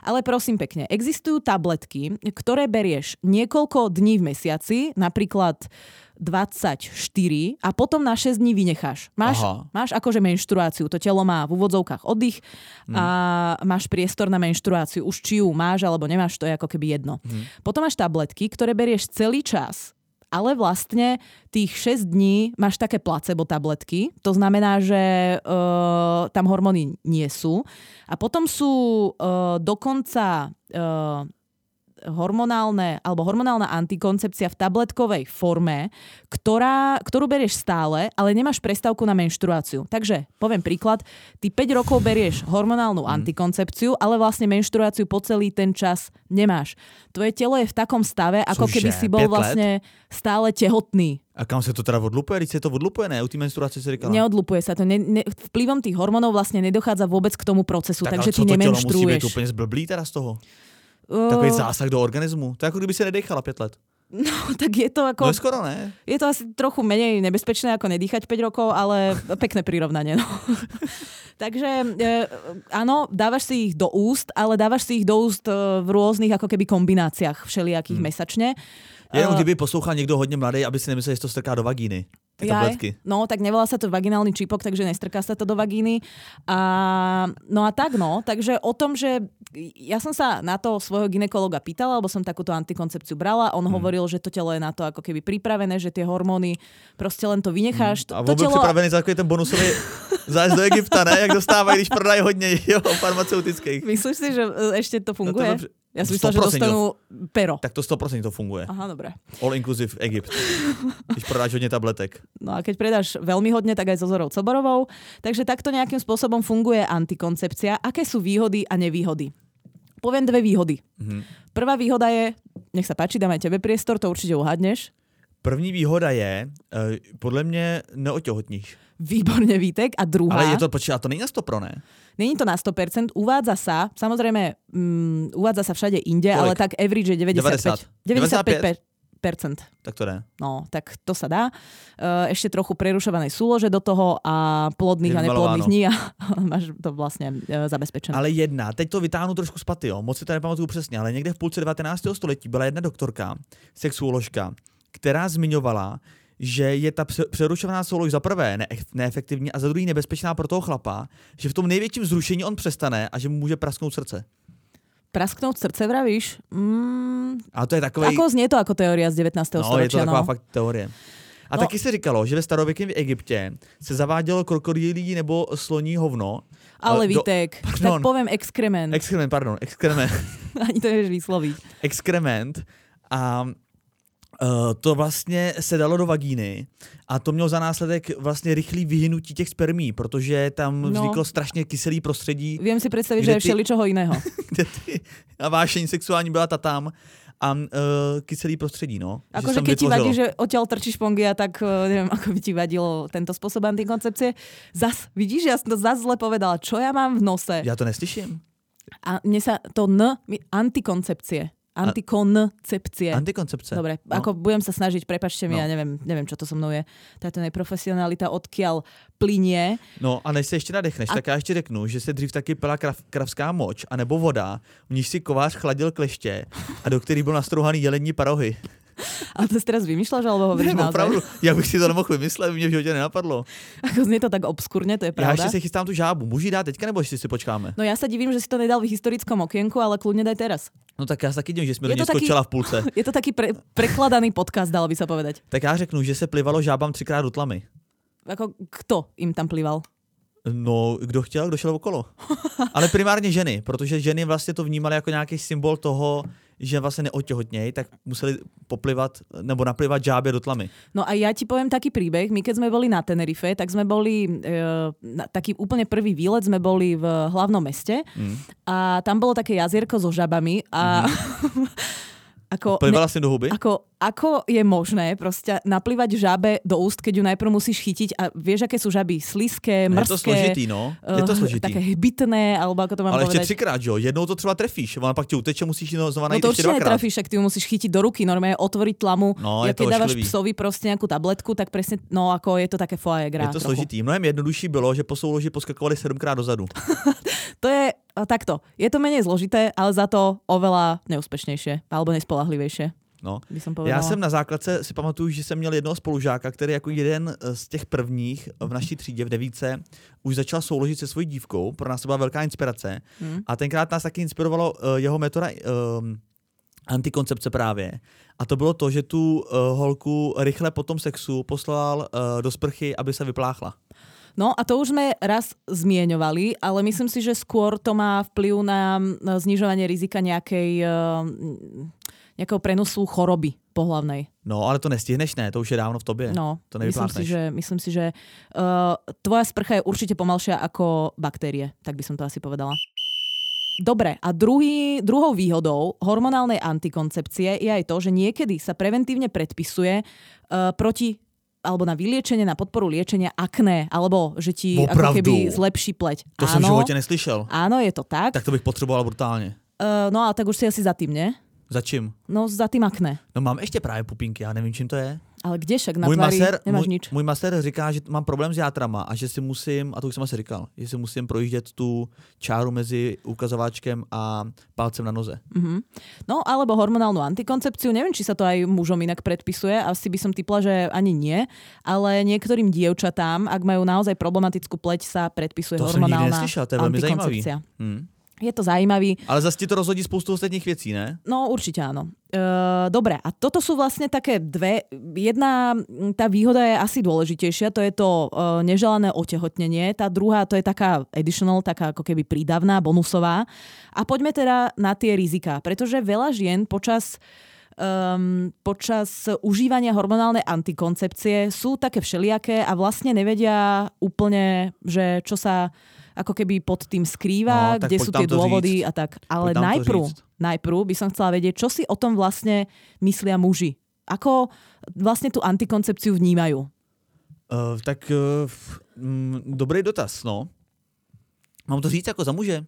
Ale prosím pekne, existujú tabletky, ktoré berieš niekoľko dní v mesiaci, napríklad 24 a potom na 6 dní vynecháš. Máš, Aha. máš akože menštruáciu, to telo má v úvodzovkách oddych a máš priestor na menštruáciu. Už či ju máš alebo nemáš, to je ako keby jedno. Potom máš tabletky, ktoré berieš celý čas ale vlastne tých 6 dní máš také placebo tabletky, to znamená, že uh, tam hormóny nie sú. A potom sú uh, dokonca uh, hormonálne alebo hormonálna antikoncepcia v tabletkovej forme, ktorá, ktorú berieš stále, ale nemáš prestávku na menštruáciu. Takže poviem príklad, ty 5 rokov berieš hormonálnu Mhm. antikoncepciu, ale vlastne menštruáciu po celý ten čas nemáš. Tvoje telo je v takom stave, ako Cože? keby si bol vlastne stále tehotný. A kam se to teda odlupuje? Když se to odlupuje, ne? U té menstruace si říkala. Neodlupuje sa to. Ne, ne, vplyvom tých hormónov vlastne nedochádza vôbec k tomu procesu, tak takže ty tělo musí nemenštruuješ. být úplně zblblý teda z toho? Takový zásah do organismu. To je jako kdyby se nedechala pět let. no, tak je to ako... No je skoro ne. Je to asi trochu menej nebezpečné ako nedýchať 5 rokov, ale pekné prirovnanie. No. Takže e, áno, dávaš si ich do úst, ale dávaš si ich do úst e, v rôznych ako keby kombináciách všelijakých Hmm. mesačne. Jenom Eh, kdyby poslouchal někdo hodně mladý, aby si nemyslel, že to strká do vagíny. Jaj, tabletky. No, tak nevolá sa to vaginálny čípok, takže nestrká sa to do vagíny. A, no a tak no, takže o tom, že ja som sa na to svojho ginekologa pýtala, lebo som takúto antikoncepciu brala. On Hmm. hovoril, že to telo je na to ako keby pripravené, že tie hormóny proste len to vynecháš. Hmm. A to on byl připravený za ten bonusový zájezd do Egypta, ne? Jak dostávají, když prodají hodně jo, farmaceutických. Myslíš si, že e, ešte to funguje? No to ja si myslela, že 100% dostanú pero. Tak to 100% to funguje. Aha, dobre. All inclusive Egypt. Když prodáš hodně tabletek. No a keď predáš veľmi hodne, tak aj so Zorou Coborovou. Takže takto nejakým spôsobom funguje antikoncepcia. Aké sú výhody a nevýhody? Poviem dve výhody. Mhm. Prvá výhoda je, nech sa páči, dám aj tebe priestor, to určite uhádneš. První výhoda je, uh, podle mě neotěhotníš. Výborne Vítek. A druhá, Ale je to, počkej, a to není na 100 pro, ne? není to na 100%, uvádza sa, samozrejme, mm, uvádza sa všade inde, Kolik? ale tak average je 95. 90. 95%. Tak to ne. No, tak to sa dá. E, Ešte trochu prerušovanej súlože do toho a plodných a neplodných dní a máš to vlastne e, zabezpečené. Ale jedna, teď to vytáhnu trošku z paty, jo. moc si to nepamatuju přesně, ale někde v půlce 19. století byla jedna doktorka, sexuoložka, která zmiňovala, že je ta pře- přerušovaná soulož za prvé ne- neefektivní a za druhý nebezpečná pro toho chlapa, že v tom největším zrušení on přestane a že mu může prasknout srdce. Prasknúť srdce, vravíš? Mm, A to je takový... ako znie to ako teória z 19. No, je to storočia? taková no. fakt teorie. A No. taky se říkalo, že ve starověkém Egyptě se zavádělo krokodýlí nebo sloní hovno. Ale eh, do- Vítek, tak Pardon. poviem exkrement. Exkrement, pardon, exkrement. Ani to nevieš vysloviť. exkrement a to vlastně se dalo do vagíny a to mělo za následek vlastně rychlý vyhynutí těch spermí, protože tam No. vzniklo strašně kyselý prostředí, Viem si predstaviť, Kde že aj ty- všeličoho iného. kde ty navášení sexuální byla ta tam a uh, kyselý prostředí, no. Akože keď ti vadí, že odtiaľ trčíš pongy a tak uh, neviem, ako by ti vadilo tento spôsob antikoncepcie. Zas, vidíš, ja som to zas zle povedala. Čo ja mám v nose? Ja to neslyším. A mne sa to N, antikoncepcie. Antikoncepcie. Antikoncepce. Dobre, no. ako budem sa snažiť, prepačte mi, no. ja neviem, neviem, čo to so mnou je. Táto neprofesionalita, odkiaľ plinie. No a než se ještě nadechneš, a... tak já ještě řeknu, že se dřív taky pila krav, kravská moč, anebo voda, v níž si kovář chladil kleště a do kterých byl nastrouhaný jelení parohy. A to si teraz vymýšľaš, alebo hovoríš naozaj? pravdu. Ja bych si to nemohl vymyslet, mě v životě nenapadlo. Ako znie to tak obskurne, to je pravda. Já ještě si chystám tu žábu. Můžu dát teďka, nebo ještě si počkáme? No ja sa divím, že si to nedal v historickom okienku, ale kľudne daj teraz. No tak já se taky divím, že něj skočila v půlce. Je to taký pre, prekladaný podcast, dalo by sa povedať. Tak já řeknu, že se plivalo žábám třikrát do tlamy. Ako kto im tam plival? No, kdo chtěl, kdo šel okolo. Ale primárně ženy, protože ženy vlastně to vnímaly jako nějaký symbol toho, že vlastně neotěhotnějí, tak museli poplivat nebo naplivat žábě do tlamy. No a ja ti poviem taký príbeh. My keď sme boli na Tenerife, tak sme boli, e, na, taký úplne prvý výlet sme boli v hlavnom meste mm. a tam bolo také jazierko so žabami a mm. Ako, Plivala si do huby? Ako, ako je možné proste naplývať žabe do úst, keď ju najprv musíš chytiť a vieš, aké sú žaby? Sliské, mrzké. Je to složitý, no. Je to eh, složitý. Také hbytné, alebo ako to mám Ale povedať. ešte třikrát, jo. Jednou to třeba trefíš, ona pak ti uteče, musíš ji znova najít no to určite netrefíš, tak ty ju musíš chytiť do ruky, normálne otvoriť tlamu. No, ja keď dávaš psovi proste nejakú tabletku, tak presne, no ako je to také foaje Je to trochu. složitý. Mnohem jednodušší bylo, že po souloži poskakovali sedmkrát dozadu. to je takto. Je to menej zložité, ale za to oveľa neúspešnejšie alebo nespolahlivejšie. No. Já jsem na základce si pamatuju, že jsem měl jednoho spolužáka, který jako jeden z těch prvních v naší třídě v devíce už začal souložit se svojí dívkou. Pro nás to byla velká inspirace. Hmm. A tenkrát nás taky inspirovalo uh, jeho metoda uh, antikoncepce právě. A to bylo to, že tu uh, holku rychle po tom sexu poslal uh, do sprchy, aby se vypláchla. No a to už sme raz zmieňovali, ale myslím si, že skôr to má vplyv na znižovanie rizika nejakej uh, nejakého prenosu choroby pohlavnej. No, ale to nestihneš, ne? To už je dávno v tobě. No, to myslím si, že, myslím si, že uh, tvoja sprcha je určite pomalšia ako baktérie, tak by som to asi povedala. Dobre, a druhý, druhou výhodou hormonálnej antikoncepcie je aj to, že niekedy sa preventívne predpisuje uh, proti alebo na vyliečenie, na podporu liečenia akné, alebo že ti Opravdu. ako keby zlepší pleť. To áno, som v živote neslyšel. Áno, je to tak. Tak to bych potreboval brutálne. Uh, no a tak už si asi za tým, nie? Za čím? No za tým akné. No mám ještě právě pupinky, já nevím, čím to je. Ale kde však na můj tváři maser, nemáš můj, nič? Můj master říká, že mám problém s játrama a že si musím, a to už jsem asi říkal, že si musím projíždět tu čáru mezi ukazováčkem a palcem na noze. Mm-hmm. No alebo hormonálnu antikoncepciu, neviem, či sa to aj mužom inak predpisuje, asi by som typla, že ani nie, ale niektorým dievčatám, ak majú naozaj problematickú pleť, sa predpisuje to hormonálna neslyšel, to je antikoncepcia. Hmm je to zaujímavý. Ale zase ti to rozhodí spoustu ostatných vecí, ne? No určite áno. E, dobre, a toto sú vlastne také dve. Jedna, tá výhoda je asi dôležitejšia, to je to e, neželané otehotnenie. Tá druhá, to je taká additional, taká ako keby prídavná, bonusová. A poďme teda na tie rizika, pretože veľa žien počas um, počas užívania hormonálnej antikoncepcie sú také všelijaké a vlastne nevedia úplne, že čo sa ako keby pod tým skrýva, no, kde sú tie dôvody říct. a tak. Ale najprv, najprv by som chcela vedieť, čo si o tom vlastne myslia muži. Ako vlastne tú antikoncepciu vnímajú? Uh, tak uh, m, dobrý dotaz, no. Mám to říct jako za muže?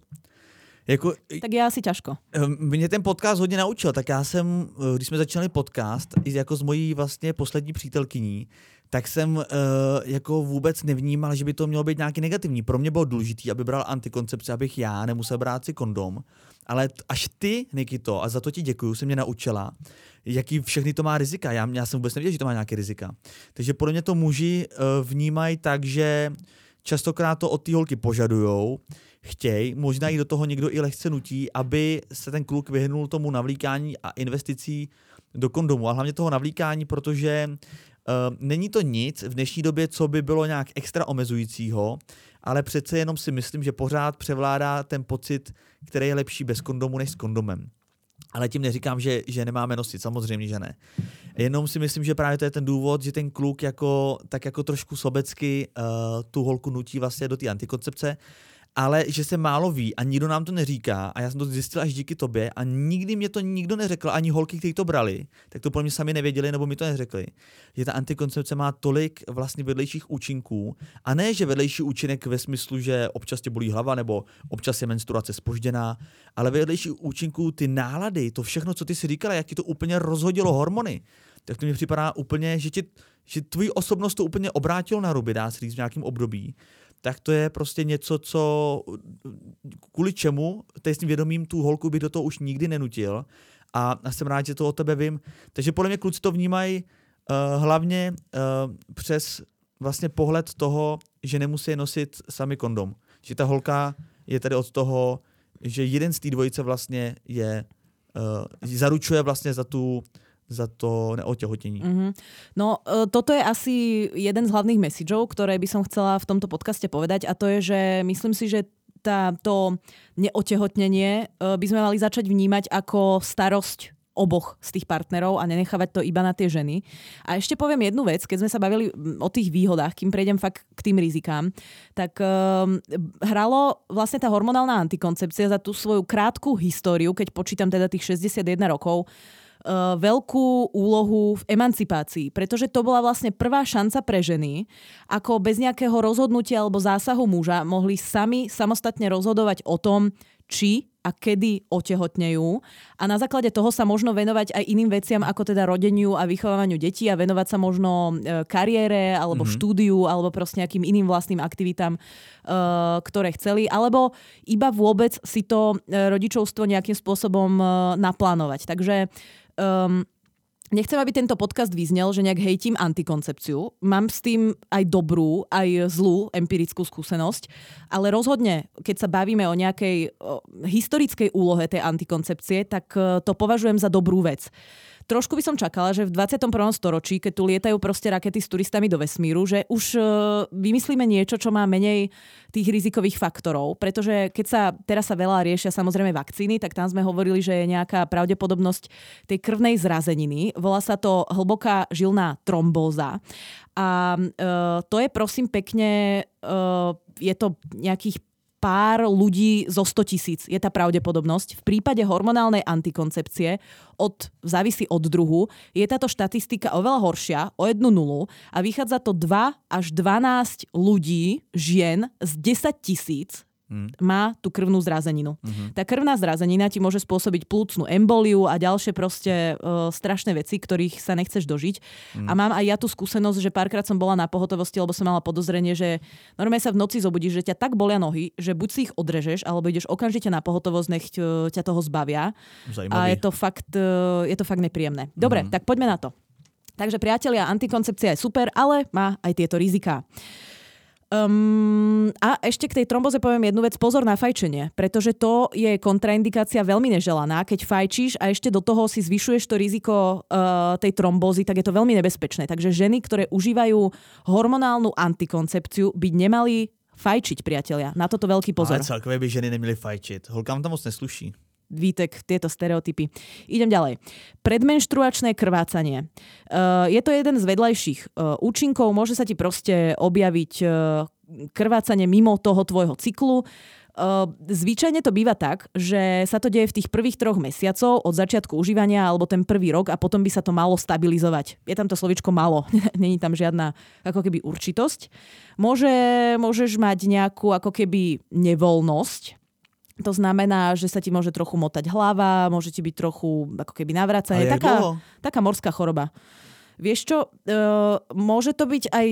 Jako, tak já asi ťažko. Mě ten podcast hodně naučil, tak já jsem, když jsme začínali podcast, jako s mojí vlastně poslední přítelkyní, tak jsem uh, jako vůbec nevnímal, že by to mělo být nějaký negativní. Pro mě bylo důležité, aby bral antikoncepci, abych já nemusel brát si kondom. Ale až ty, Nikito, a za to ti děkuju, se mě naučila, jaký všechny to má rizika. Já, já jsem vůbec nevěděl, že to má nějaké rizika. Takže podle mě to muži uh, vnímají tak, že častokrát to od té holky požadujou, chtějí, možná i do toho někdo i lehce nutí, aby se ten kluk vyhnul tomu navlíkání a investicí do kondomu. A hlavně toho navlíkání, protože Uh, není to nic v dnešní době, co by bylo nějak extra omezujícího, ale přece jenom si myslím, že pořád převládá ten pocit, který je lepší bez kondomu než s kondomem. Ale tím neříkám, že, že nemáme nosit, samozřejmě, že ne. Jenom si myslím, že právě to je ten důvod, že ten kluk jako, tak jako trošku sobecky uh, tu holku nutí vlastně do té antikoncepce ale že se málo ví a nikdo nám to neříká a já jsem to zjistil až díky tobě a nikdy mě to nikdo neřekl, ani holky, kteří to brali, tak to pro mě sami nevěděli nebo mi to neřekli, že ta antikoncepce má tolik vlastně vedlejších účinků a ne, že vedlejší účinek ve smyslu, že občas tě bolí hlava nebo občas je menstruace spožděná, ale vedlejší účinků ty nálady, to všechno, co ty si říkala, jak ti to úplně rozhodilo hormony, tak to mi připadá úplně, že, ti, že tvoji osobnost to úplně obrátilo na ruby, dá se říct v nějakém období tak to je prostě něco, co kvůli čemu teď s tím vědomím tu holku by do toho už nikdy nenutil a, a jsem rád, že to o tebe vím. Takže podle mě kluci to vnímají uh, hlavně uh, přes vlastně pohled toho, že nemusí nosit sami kondom. Že ta holka je tady od toho, že jeden z té dvojice vlastně je, uh, zaručuje vlastně za tu za to neotehotnení. Mm-hmm. No, e, toto je asi jeden z hlavných messageov, ktoré by som chcela v tomto podcaste povedať a to je, že myslím si, že tá, to neotehotnenie e, by sme mali začať vnímať ako starosť oboch z tých partnerov a nenechávať to iba na tie ženy. A ešte poviem jednu vec, keď sme sa bavili o tých výhodách, kým prejdem fakt k tým rizikám, tak um, hralo vlastne tá hormonálna antikoncepcia za tú svoju krátku históriu, keď počítam teda tých 61 rokov, uh, veľkú úlohu v emancipácii, pretože to bola vlastne prvá šanca pre ženy, ako bez nejakého rozhodnutia alebo zásahu muža mohli sami samostatne rozhodovať o tom, či a kedy otehotnejú a na základe toho sa možno venovať aj iným veciam ako teda rodeniu a vychovávaniu detí a venovať sa možno e, kariére alebo mm-hmm. štúdiu alebo proste nejakým iným vlastným aktivitám, uh, ktoré chceli, alebo iba vôbec si to rodičovstvo nejakým spôsobom uh, naplánovať. Takže um, Nechcem, aby tento podcast vyznel, že nejak hejtím antikoncepciu. Mám s tým aj dobrú, aj zlú empirickú skúsenosť, ale rozhodne, keď sa bavíme o nejakej o historickej úlohe tej antikoncepcie, tak e, to považujem za dobrú vec trošku by som čakala, že v 21. storočí, keď tu lietajú proste rakety s turistami do vesmíru, že už uh, vymyslíme niečo, čo má menej tých rizikových faktorov, pretože keď sa teraz sa veľa riešia samozrejme vakcíny, tak tam sme hovorili, že je nejaká pravdepodobnosť tej krvnej zrazeniny. Volá sa to hlboká žilná trombóza. A uh, to je prosím pekne, uh, je to nejakých pár ľudí zo 100 tisíc je tá pravdepodobnosť. V prípade hormonálnej antikoncepcie od, závisí od druhu, je táto štatistika oveľa horšia, o jednu nulu a vychádza to 2 až 12 ľudí, žien z 10 tisíc mm. má tú krvnú zrazeninu. Mm-hmm. Tá krvná zrazenina ti môže spôsobiť plúcnú emboliu a ďalšie proste uh, strašné veci, ktorých sa nechceš dožiť. Mm. A mám aj ja tú skúsenosť, že párkrát som bola na pohotovosti, lebo som mala podozrenie, že normálne sa v noci zobudíš, že ťa tak bolia nohy, že buď si ich odrežeš, alebo ideš okamžite na pohotovosť, nech uh, ťa toho zbavia. Zajímavý. A je to fakt, uh, je to fakt nepríjemné. Dobre, mm. tak poďme na to. Takže priatelia, antikoncepcia je super, ale má aj tieto riziká. Um, a ešte k tej tromboze poviem jednu vec, pozor na fajčenie, pretože to je kontraindikácia veľmi neželaná. Keď fajčíš a ešte do toho si zvyšuješ to riziko uh, tej trombózy, tak je to veľmi nebezpečné. Takže ženy, ktoré užívajú hormonálnu antikoncepciu, by nemali fajčiť, priatelia. Na toto veľký pozor. Ale celkové by ženy neměly fajčiť. Holkám to moc nesluší. Vítek, tieto stereotypy. Idem ďalej. Predmenštruačné krvácanie. Je to jeden z vedľajších účinkov. Môže sa ti proste objaviť krvácanie mimo toho tvojho cyklu. Zvyčajne to býva tak, že sa to deje v tých prvých troch mesiacov od začiatku užívania alebo ten prvý rok a potom by sa to malo stabilizovať. Je tam to slovičko malo, není tam žiadna ako keby určitosť. Môže, môžeš mať nejakú ako keby nevoľnosť, to znamená, že sa ti môže trochu motať hlava, môže ti byť trochu ako keby navracanie. Taká, taká morská choroba. Vieš čo, e, môže to byť aj,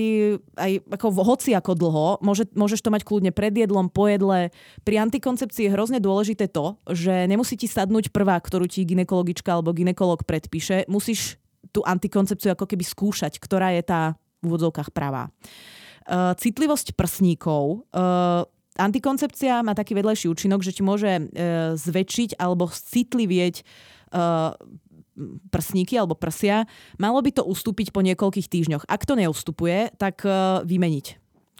aj ako hoci ako dlho, môže, môžeš to mať kľudne pred jedlom, po jedle. Pri antikoncepcii je hrozne dôležité to, že nemusí ti sadnúť prvá, ktorú ti ginekologička alebo ginekolog predpíše. Musíš tú antikoncepciu ako keby skúšať, ktorá je tá v úvodzovkách pravá. E, citlivosť prsníkov. E, antikoncepcia má taký vedlejší účinok, že ti môže e, zväčšiť alebo citlivieť e, prsníky alebo prsia. Malo by to ustúpiť po niekoľkých týždňoch. Ak to neustupuje, tak e, vymeniť.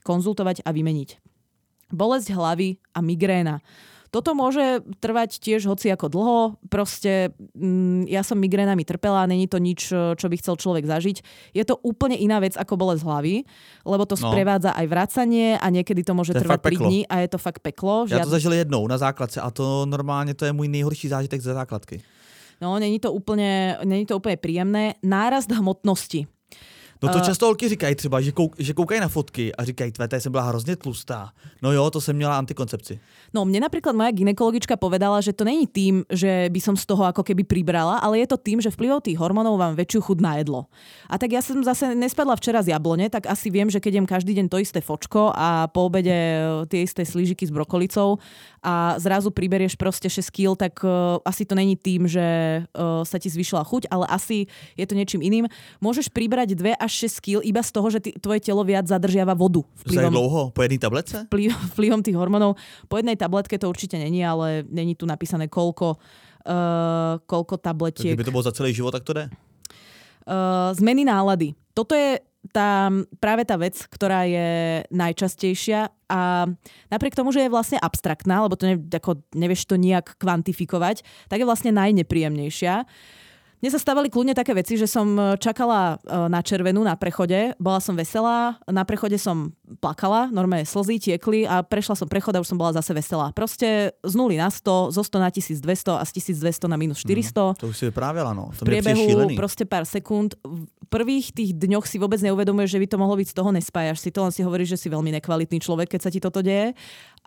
Konzultovať a vymeniť. Bolesť hlavy a migréna. Toto môže trvať tiež hoci ako dlho. Proste mm, ja som migrénami trpela, není to nič, čo by chcel človek zažiť. Je to úplne iná vec ako bolesť hlavy, lebo to no. sprevádza aj vracanie a niekedy to môže to trvať 3 dní a je to fakt peklo. Ja to zažil jednou na základce a to normálne to je môj nejhorší zážitek ze základky. No, není to úplne, není to úplne príjemné. Nárast hmotnosti. No to uh, často holky říkají třeba, že, kouk, že koukají na fotky a říkají, tvé, jsem byla hrozně tlustá. No jo, to jsem měla antikoncepci. No mne napríklad moja ginekologička povedala, že to není tým, že by som z toho ako keby pribrala, ale je to tým, že vplyvom tých hormónov vám väčšiu chud na jedlo. A tak ja som zase nespadla včera z jablone, tak asi viem, že keď jem každý deň to isté fočko a po obede tie isté slížiky s brokolicou a zrazu priberieš proste 6 kg, tak uh, asi to není tým, že uh, sa ti zvyšila chuť, ale asi je to niečím iným. Môžeš pribrať 2 až 6 kg iba z toho, že ty, tvoje telo viac zadržiava vodu. Vplyvom, Za dlouho? Po jednej tablece? Vplyv, vplyvom tých hormónov. Po jednej tabletke to určite není, ale není tu napísané koľko, uh, koľko tabletiek. Kdyby to bolo za celý život, tak to jde? Uh, zmeny nálady. Toto je tá, práve tá vec, ktorá je najčastejšia a napriek tomu, že je vlastne abstraktná, lebo to ne, ako nevieš to nejak kvantifikovať, tak je vlastne najnepríjemnejšia. Mne sa stávali kľudne také veci, že som e, čakala e, na červenú na prechode, bola som veselá, na prechode som plakala, normálne slzy tiekli a prešla som prechod a už som bola zase veselá. Proste z 0 na 100, zo 100 na 1200 a z 1200 na minus 400. Mm, to už si vyprávěla, no. To v priebehu proste pár sekúnd. V prvých tých dňoch si vôbec neuvedomuješ, že by to mohlo byť z toho nespájaš si to, len si hovoríš, že si veľmi nekvalitný človek, keď sa ti toto deje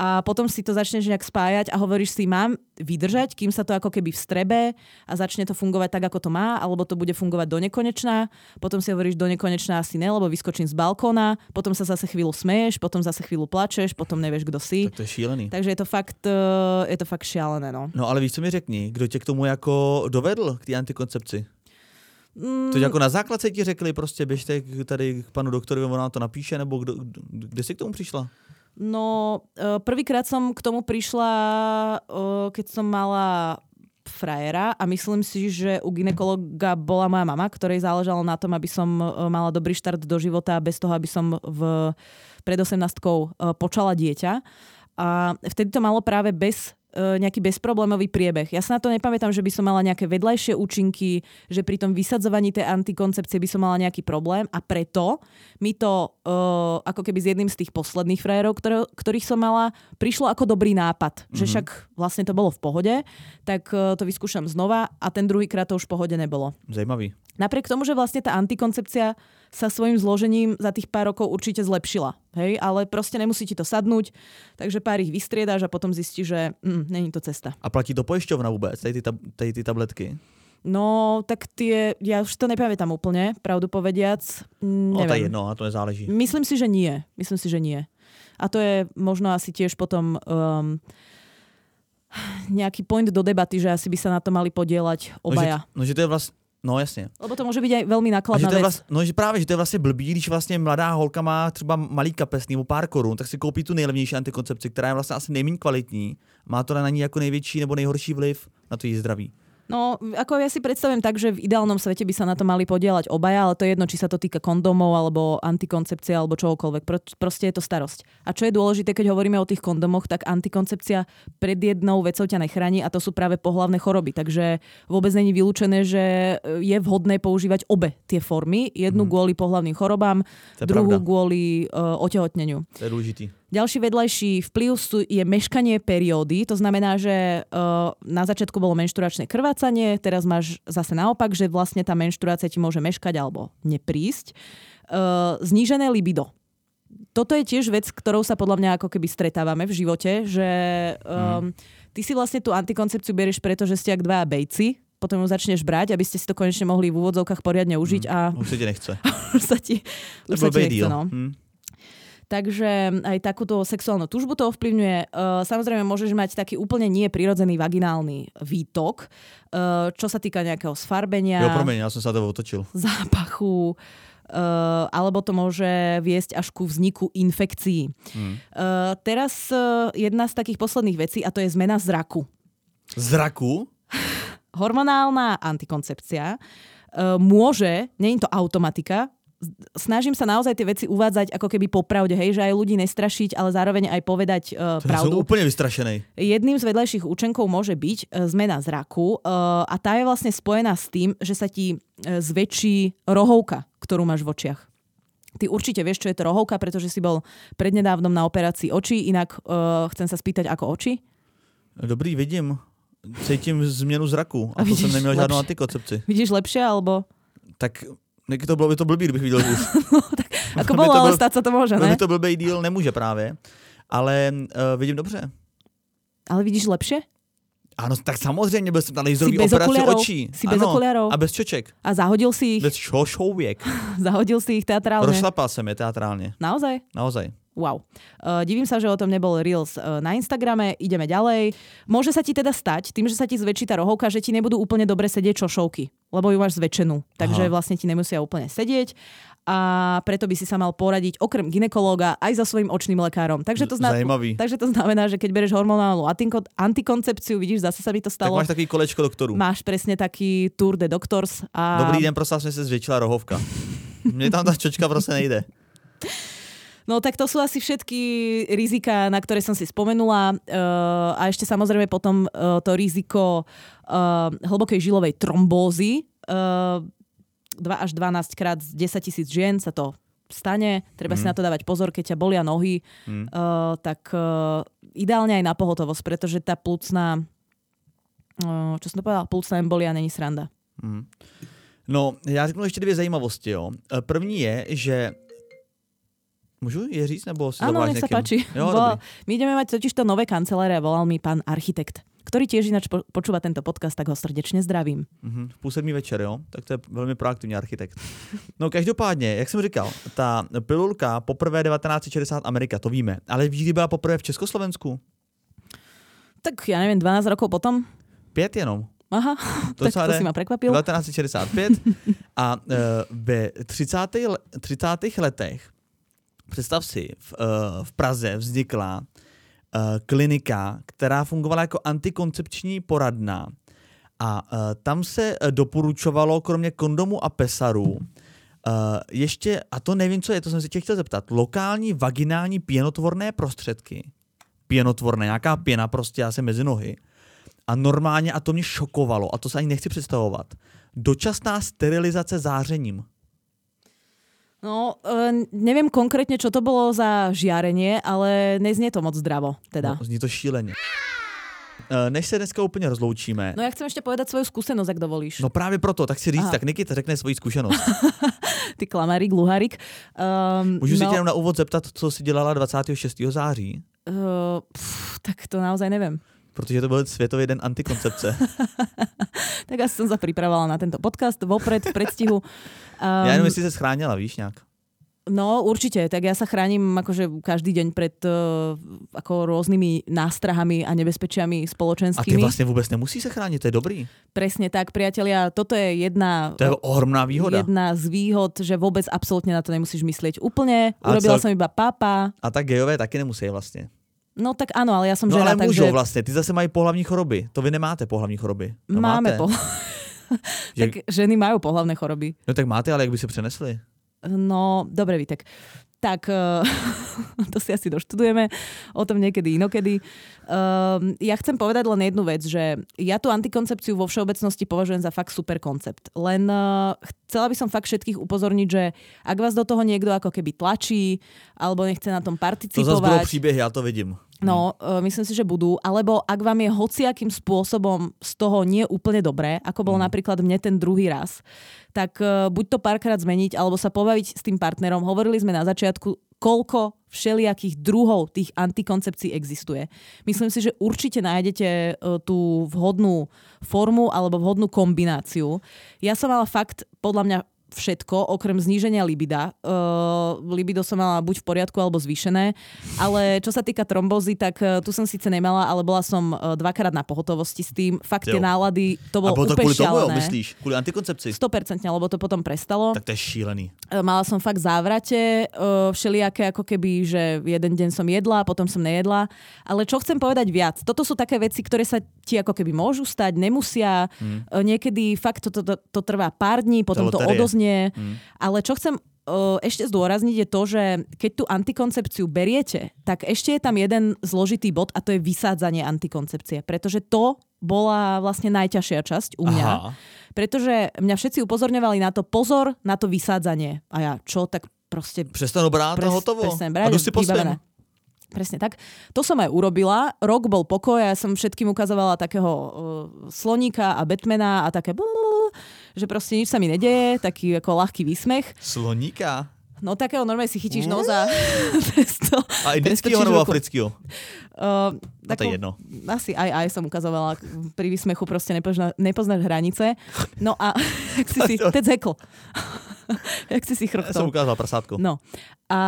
a potom si to začneš nejak spájať a hovoríš si, mám vydržať, kým sa to ako keby vstrebe a začne to fungovať tak, ako to má, alebo to bude fungovať do nekonečná. Potom si hovoríš do nekonečná asi ne, lebo vyskočím z balkóna, potom sa zase chvíľu smeješ, potom zase chvíľu plačeš, potom nevieš, kto si. Tak to je šílený. Takže je to fakt, eh, je to fakt šialené. No. no ale víš, co mi řekni, kdo tě k tomu jako dovedl, k té antikoncepci? Mm. To jako na základce ti řekli, prostě běžte tady k panu doktorovi, on nám to napíše, nebo kdo, kde jsi k tomu přišla? No, e, prvýkrát som k tomu prišla, e, keď som mala frajera a myslím si, že u ginekologa bola moja mama, ktorej záležalo na tom, aby som e, mala dobrý štart do života bez toho, aby som v, pred 18 počala dieťa. A vtedy to malo práve bez nejaký bezproblémový priebeh. Ja sa na to nepamätám, že by som mala nejaké vedľajšie účinky, že pri tom vysadzovaní tej antikoncepcie by som mala nejaký problém a preto mi to uh, ako keby s jedným z tých posledných frajerov, ktoré, ktorých som mala, prišlo ako dobrý nápad. Mm-hmm. Že mhm. však vlastne to bolo v pohode, tak uh, to vyskúšam znova a ten druhýkrát to už v pohode nebolo. Zajímavý. Napriek tomu, že vlastne tá antikoncepcia sa svojim zložením za tých pár rokov určite zlepšila. Hej, ale proste nemusí ti to sadnúť, takže pár ich vystriedáš a potom zistíš, že mm, není to cesta. A platí to poisťovna vôbec, tej, tej, tej tabletky? No, tak tie, ja už to nepamätám úplne, pravdu povediac. Mm, no, to je jedno, a to nezáleží. Myslím si, že nie. Myslím si, že nie. A to je možno asi tiež potom um, nejaký point do debaty, že asi by sa na to mali podielať obaja. No, že, no, že to je vlastne No jasně. Lebo to může být aj velmi nákladná že vlast, No že právě, že to je vlastně blbý, když vlastně mladá holka má třeba malý kapesný nebo pár korun, tak si koupí tu nejlevnější antikoncepci, která je vlastně asi nejméně kvalitní. Má to na ní jako největší nebo nejhorší vliv na to její zdraví. No, ako ja si predstavím tak, že v ideálnom svete by sa na to mali podielať obaja, ale to je jedno, či sa to týka kondomov alebo antikoncepcie alebo čokoľvek. Pro, proste je to starosť. A čo je dôležité, keď hovoríme o tých kondomoch, tak antikoncepcia pred jednou vecou ťa nechráni a to sú práve pohlavné choroby. Takže vôbec není vylúčené, že je vhodné používať obe tie formy. Jednu hmm. kvôli pohlavným chorobám, druhú pravda. kvôli uh, otehotneniu. To je dôležitý. Ďalší vedľajší vplyv sú, je meškanie periódy, to znamená, že uh, na začiatku bolo menšturačné krvácanie, teraz máš zase naopak, že vlastne tá menštruácia ti môže meškať alebo neprísť. Uh, znížené libido. Toto je tiež vec, ktorou sa podľa mňa ako keby stretávame v živote, že um, ty si vlastne tú antikoncepciu berieš preto, že ste ak dva bejci, potom ju začneš brať, aby ste si to konečne mohli v úvodzovkách poriadne užiť. Mm. A... Už sa ti nechce. už sa ti, už sa ti nechce, no. Mm. Takže aj takúto sexuálnu túžbu to ovplyvňuje. Uh, samozrejme, môžeš mať taký úplne nie prirodzený vaginálny výtok, uh, čo sa týka nejakého sfarbenia. Jo, promiň, ja som sa to otočil. Zápachu. Uh, alebo to môže viesť až ku vzniku infekcií. Hmm. Uh, teraz uh, jedna z takých posledných vecí, a to je zmena zraku. Zraku? Hormonálna antikoncepcia uh, môže, nie je to automatika, snažím sa naozaj tie veci uvádzať ako keby popravde, hej, že aj ľudí nestrašiť, ale zároveň aj povedať uh, pravdu. Som úplne vystrašený. Jedným z vedľajších účenkov môže byť uh, zmena zraku uh, a tá je vlastne spojená s tým, že sa ti uh, zväčší rohovka, ktorú máš v očiach. Ty určite vieš, čo je to rohovka, pretože si bol prednedávnom na operácii očí, inak uh, chcem sa spýtať, ako oči? Dobrý, vidím. Cítím změnu zraku a, a to jsem neměl žádnou antikoncepci. Vidíš lepšie, alebo? Tak Někdy to bylo by to blbý, kdybych viděl už. no, tak ako bolo, ale stať sa to môže, ne? By to blbý díl nemůže právě, ale uh, vidím dobře. Ale vidíš lepšie? Ano, tak samozřejmě, byl jsem na laserový okuliarov? očí. Si bez okuliarov. A bez čoček. A zahodil si ich? Bez šošoviek. zahodil si ich teatrálne? Rozšlapal jsem je teatrálne. Naozaj? Naozaj. Wow. Uh, divím sa, že o tom nebol Reels uh, na Instagrame. Ideme ďalej. Môže sa ti teda stať, tým, že sa ti zväčší tá rohovka, že ti nebudú úplne dobre sedieť čošovky, lebo ju máš zväčšenú. Takže Aha. vlastne ti nemusia úplne sedieť a preto by si sa mal poradiť okrem ginekológa aj za svojim očným lekárom. Takže to, zna- takže to znamená, že keď bereš hormonálnu antikoncepciu, vidíš, zase sa by to stalo. Tak máš taký kolečko doktoru. Máš presne taký tour de doctors. A... Dobrý den, prosím, sme sa zväčšila rohovka. Mne tam tá čočka proste nejde. No tak to sú asi všetky rizika, na ktoré som si spomenula. Uh, a ešte samozrejme potom uh, to riziko uh, hlbokej žilovej trombózy. Uh, 2 až 12 krát z 10 tisíc žien sa to stane. Treba mm. si mhm. na to dávať pozor, keď ťa bolia nohy. Mm. Uh, tak uh, ideálne aj na pohotovosť, pretože tá plúcna, uh, čo som to povedal, plúcna embolia není sranda. Mm. No, já řeknu ještě dvě zajímavosti. Jo. První je, že Môžu je říct, nebo si Áno, nech sa páči. Jo, Bo, my ideme mať totiž to nové kanceláre, volal mi pán architekt ktorý tiež ináč počúva tento podcast, tak ho srdečne zdravím. Mm-hmm, v sedmý večer, jo? Tak to je velmi proaktivní architekt. No každopádně, jak jsem říkal, ta pilulka poprvé 1960 Amerika, to víme. Ale víš, kdy byla poprvé v Československu? Tak já nevím, 12 rokov potom? Pět jenom. Aha, to tak to si ma prekvapil. 1965 a uh, ve 30. 30. letech představ si, v, uh, v Praze vznikla uh, klinika, která fungovala jako antikoncepční poradna a uh, tam se doporučovalo kromě kondomu a pesarů ještě, a to nevím, co je, to jsem si tě chtěl zeptat, lokální vaginální pěnotvorné prostředky. Pěnotvorné, nějaká pěna prostě asi mezi nohy. A normálně, a to mě šokovalo, a to se ani nechci představovat, dočasná sterilizace zářením. No, e, neviem konkrétne, čo to bolo za žiarenie, ale neznie to moc zdravo. Teda. No, zní to šíleně. E, než se dneska úplně rozloučíme. No já chcem ještě povedat svoju zkušenost, jak dovolíš. No právě proto, tak si říct, Aha. tak Nikita řekne svoji zkušenost. Ty klamarík, luharík. Um, Můžu no, si tě na úvod zeptat, co si dělala 26. září? Uh, pff, tak to naozaj nevím. Protože to byl Světový den antikoncepce. tak asi som sa pripravovala na tento podcast vopred, v predstihu. Um, ja jenom si sa schránila, víš, nejak. No určite, tak ja sa chránim akože každý deň pred uh, ako rôznymi nástrahami a nebezpečiami spoločenskými. A ty vlastne vôbec nemusí sa chrániť, to je dobrý. Presne tak, priatelia, toto je jedna... To je ohromná výhoda. Jedna z výhod, že vôbec absolútne na to nemusíš myslieť úplne. Urobila cel... som iba pápa. A tak gejové taky nemusí vlastne. No tak áno, ale ja som no, žena, ale takže... vlastne, ty zase mají pohlavní choroby. To vy nemáte pohlavní choroby. No, Máme po... tak ženy majú pohlavné choroby. No tak máte, ale jak by si prenesli? No, dobre, Vitek. Tak uh, to si asi doštudujeme, o tom niekedy inokedy. Uh, ja chcem povedať len jednu vec, že ja tú antikoncepciu vo všeobecnosti považujem za fakt super koncept. Len uh, chcela by som fakt všetkých upozorniť, že ak vás do toho niekto ako keby tlačí, alebo nechce na tom participovať... To zase príbeh, ja to vidím. No, uh, myslím si, že budú. Alebo ak vám je hociakým spôsobom z toho nie úplne dobré, ako bol mm. napríklad mne ten druhý raz, tak uh, buď to párkrát zmeniť, alebo sa pobaviť s tým partnerom. Hovorili sme na začiatku, koľko všelijakých druhov tých antikoncepcií existuje. Myslím si, že určite nájdete uh, tú vhodnú formu alebo vhodnú kombináciu. Ja som mala fakt, podľa mňa všetko, okrem zníženia libida. Uh, libido som mala buď v poriadku, alebo zvýšené. Ale čo sa týka trombozy, tak uh, tu som síce nemala, ale bola som uh, dvakrát na pohotovosti s tým. Fakt tie nálady, to bolo A bolo to kvôli tomu, myslíš? Kvôli antikoncepcii? 100%, lebo to potom prestalo. Tak to je šílený. Uh, mala som fakt závrate, uh, všelijaké ako keby, že jeden deň som jedla, potom som nejedla. Ale čo chcem povedať viac? Toto sú také veci, ktoré sa ti ako keby môžu stať, nemusia. Hmm. Uh, niekedy fakt to, to, to, to trvá pár dní, potom to, to odoznie. Mm. Ale čo chcem ešte zdôrazniť je to, že keď tú antikoncepciu beriete, tak ešte je tam jeden zložitý bod a to je vysádzanie antikoncepcie. Pretože to bola vlastne najťažšia časť u mňa. Aha. Pretože mňa všetci upozorňovali na to, pozor na to vysádzanie. A ja, čo, tak proste... Prestanu brát pres, a hotovo. Presne, a si Presne tak. To som aj urobila. Rok bol pokoj a ja som všetkým ukazovala takého uh, sloníka a Batmana a také blú, že proste nič sa mi nedeje, taký ako ľahký výsmech. Sloníka? No takého normálne si chytíš nos a... a indického alebo afrického? Uh, no to je jedno. Asi aj aj som ukazovala. Pri výsmechu proste nepozna, nepoznáš hranice. No a jak si si... Teď zhekl. jak si si chrchtol. Ja som ukázal prasátko. No. A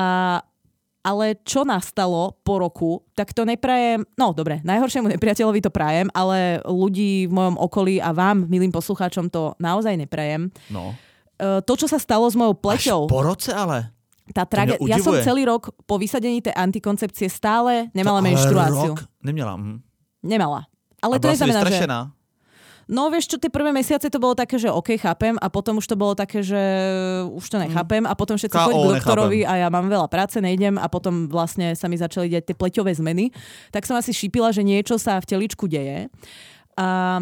ale čo nastalo po roku, tak to neprajem, no dobre, najhoršiemu nepriateľovi to prajem, ale ľudí v mojom okolí a vám, milým poslucháčom, to naozaj neprajem. No. E, to, čo sa stalo s mojou pleťou... Až po roce ale? Tá trage- ja som celý rok po vysadení tej antikoncepcie stále nemala to, menštruáciu. Rok? Nemala. Hm. Nemala. Ale a to neznamená, že... No vieš čo, tie prvé mesiace to bolo také, že OK, chápem a potom už to bolo také, že už to nechápem a potom všetci chodili k doktorovi a ja mám veľa práce, nejdem a potom vlastne sa mi začali diať tie pleťové zmeny. Tak som asi šípila, že niečo sa v teličku deje. A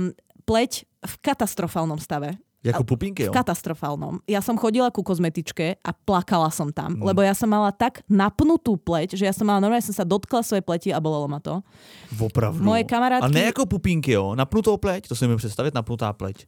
pleť v katastrofálnom stave. Jako pupinky, jo? V katastrofálnom. Ja som chodila ku kozmetičke a plakala som tam, mm. lebo ja som mala tak napnutú pleť, že ja som mala, normálne som sa dotkla svojej pleti a bolelo ma to. Opravdu. Moje kamarátky... A ne ako pupinky, jo? Napnutou pleť? To si mi predstaviť, napnutá pleť.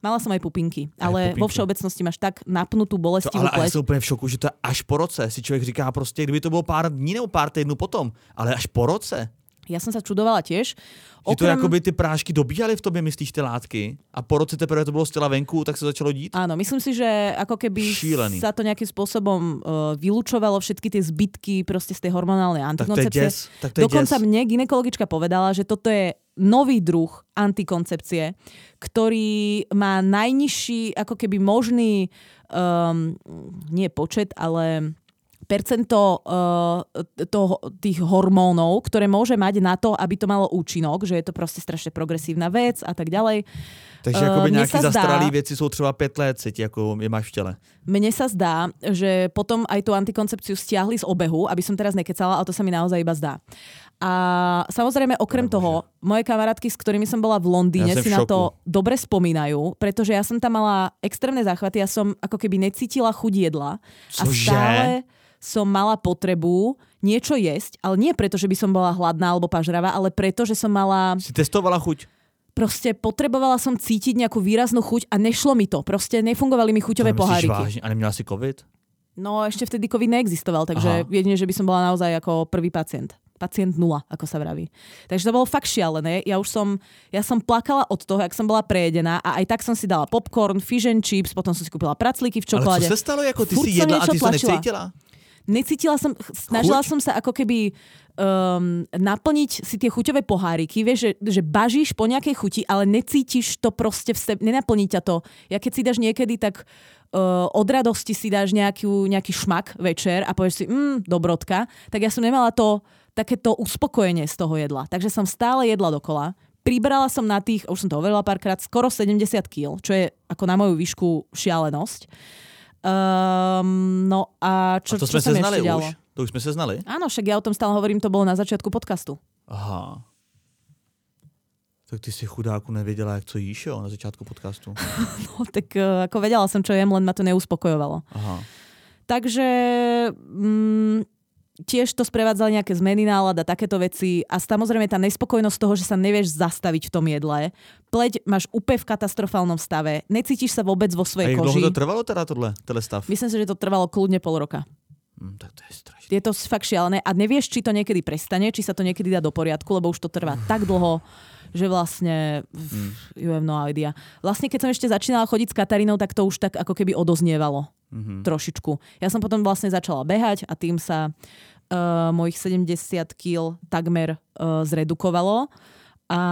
Mala som aj pupinky, ale aj pupinky. vo všeobecnosti máš tak napnutú bolestivú to, ale, pleť. Ale som úplne v šoku, že to až po roce. Si človek říká proste, kdyby to bolo pár dní nebo pár týdnů potom, ale až po roce. Ja som sa čudovala tiež. Okrem... Že to akoby ty prášky dobíjali v tobě, myslíš, ty látky? A po roce teprve to bolo z tela venku, tak sa začalo dít? Áno, myslím si, že ako keby Šílený. sa to nejakým spôsobom uh, vylúčovalo všetky tie zbytky proste z tej hormonálnej antikoncepcie. Tak to je des. Tak to je Dokonca des. mne ginekologička povedala, že toto je nový druh antikoncepcie, ktorý má najnižší ako keby možný um, nie počet, ale percento uh, toho, tých hormónov, ktoré môže mať na to, aby to malo účinok, že je to proste strašne progresívna vec a tak ďalej. Takže uh, akoby nejaké zastaralé veci sú třeba 5 let, si ako je máš v tele. Mne sa zdá, že potom aj tú antikoncepciu stiahli z obehu, aby som teraz nekecala, ale to sa mi naozaj iba zdá. A samozrejme, okrem no, toho, moje kamarátky, s ktorými som bola v Londýne, ja si na to dobre spomínajú, pretože ja som tam mala extrémne záchvaty, ja som ako keby necítila chuť jedla. Cože? A stále som mala potrebu niečo jesť, ale nie preto, že by som bola hladná alebo pažravá, ale preto, že som mala... Si testovala chuť? Proste potrebovala som cítiť nejakú výraznú chuť a nešlo mi to. Proste nefungovali mi chuťové poháriky. Vážne? A neměla si COVID? No ešte vtedy COVID neexistoval, takže Aha. jedine, že by som bola naozaj ako prvý pacient pacient nula, ako sa vraví. Takže to bolo fakt šialené. Ja už som, ja som plakala od toho, jak som bola prejedená a aj tak som si dala popcorn, fish and chips, potom som si kúpila praclíky v čokoláde. Ale čo sa stalo, ako ty Furt si jedla a ty sa necítila? Necítila som, snažila Chuť? som sa ako keby um, naplniť si tie chuťové poháriky, vieš, že, že bažíš po nejakej chuti, ale necítiš to proste v sebe, nenaplní ťa to. Ja keď si dáš niekedy, tak uh, od radosti si dáš nejakú, nejaký šmak večer a povieš si, mm, dobrotka, tak ja som nemala to takéto uspokojenie z toho jedla. Takže som stále jedla dokola. Pribrala som na tých, už som to hovorila párkrát, skoro 70 kg, čo je ako na moju výšku šialenosť. Um, no a čo, a to čo sme sa znali už? To už sme sa znali? Áno, však ja o tom stále hovorím, to bolo na začiatku podcastu. Aha. Tak ty si chudáku nevedela, jak co jíš, jo, na začiatku podcastu. no, tak uh, ako vedela som, čo jem, len ma to neuspokojovalo. Aha. Takže mm, tiež to sprevádzali nejaké zmeny nálad a takéto veci a samozrejme tá nespokojnosť toho, že sa nevieš zastaviť v tom jedle. Pleť máš úplne v katastrofálnom stave, necítiš sa vôbec vo svojej a koži. A to trvalo teda tohle, tohle stav? Myslím si, že to trvalo kľudne pol roka. Mm, tak to je strašné. Je to fakt šialené a nevieš, či to niekedy prestane, či sa to niekedy dá do poriadku, lebo už to trvá mm. tak dlho, že vlastne mm. you have no idea. Vlastne keď som ešte začínala chodiť s Katarínou, tak to už tak ako keby odoznievalo mm-hmm. trošičku. Ja som potom vlastne začala behať a tým sa uh, mojich 70 kg takmer uh, zredukovalo. A,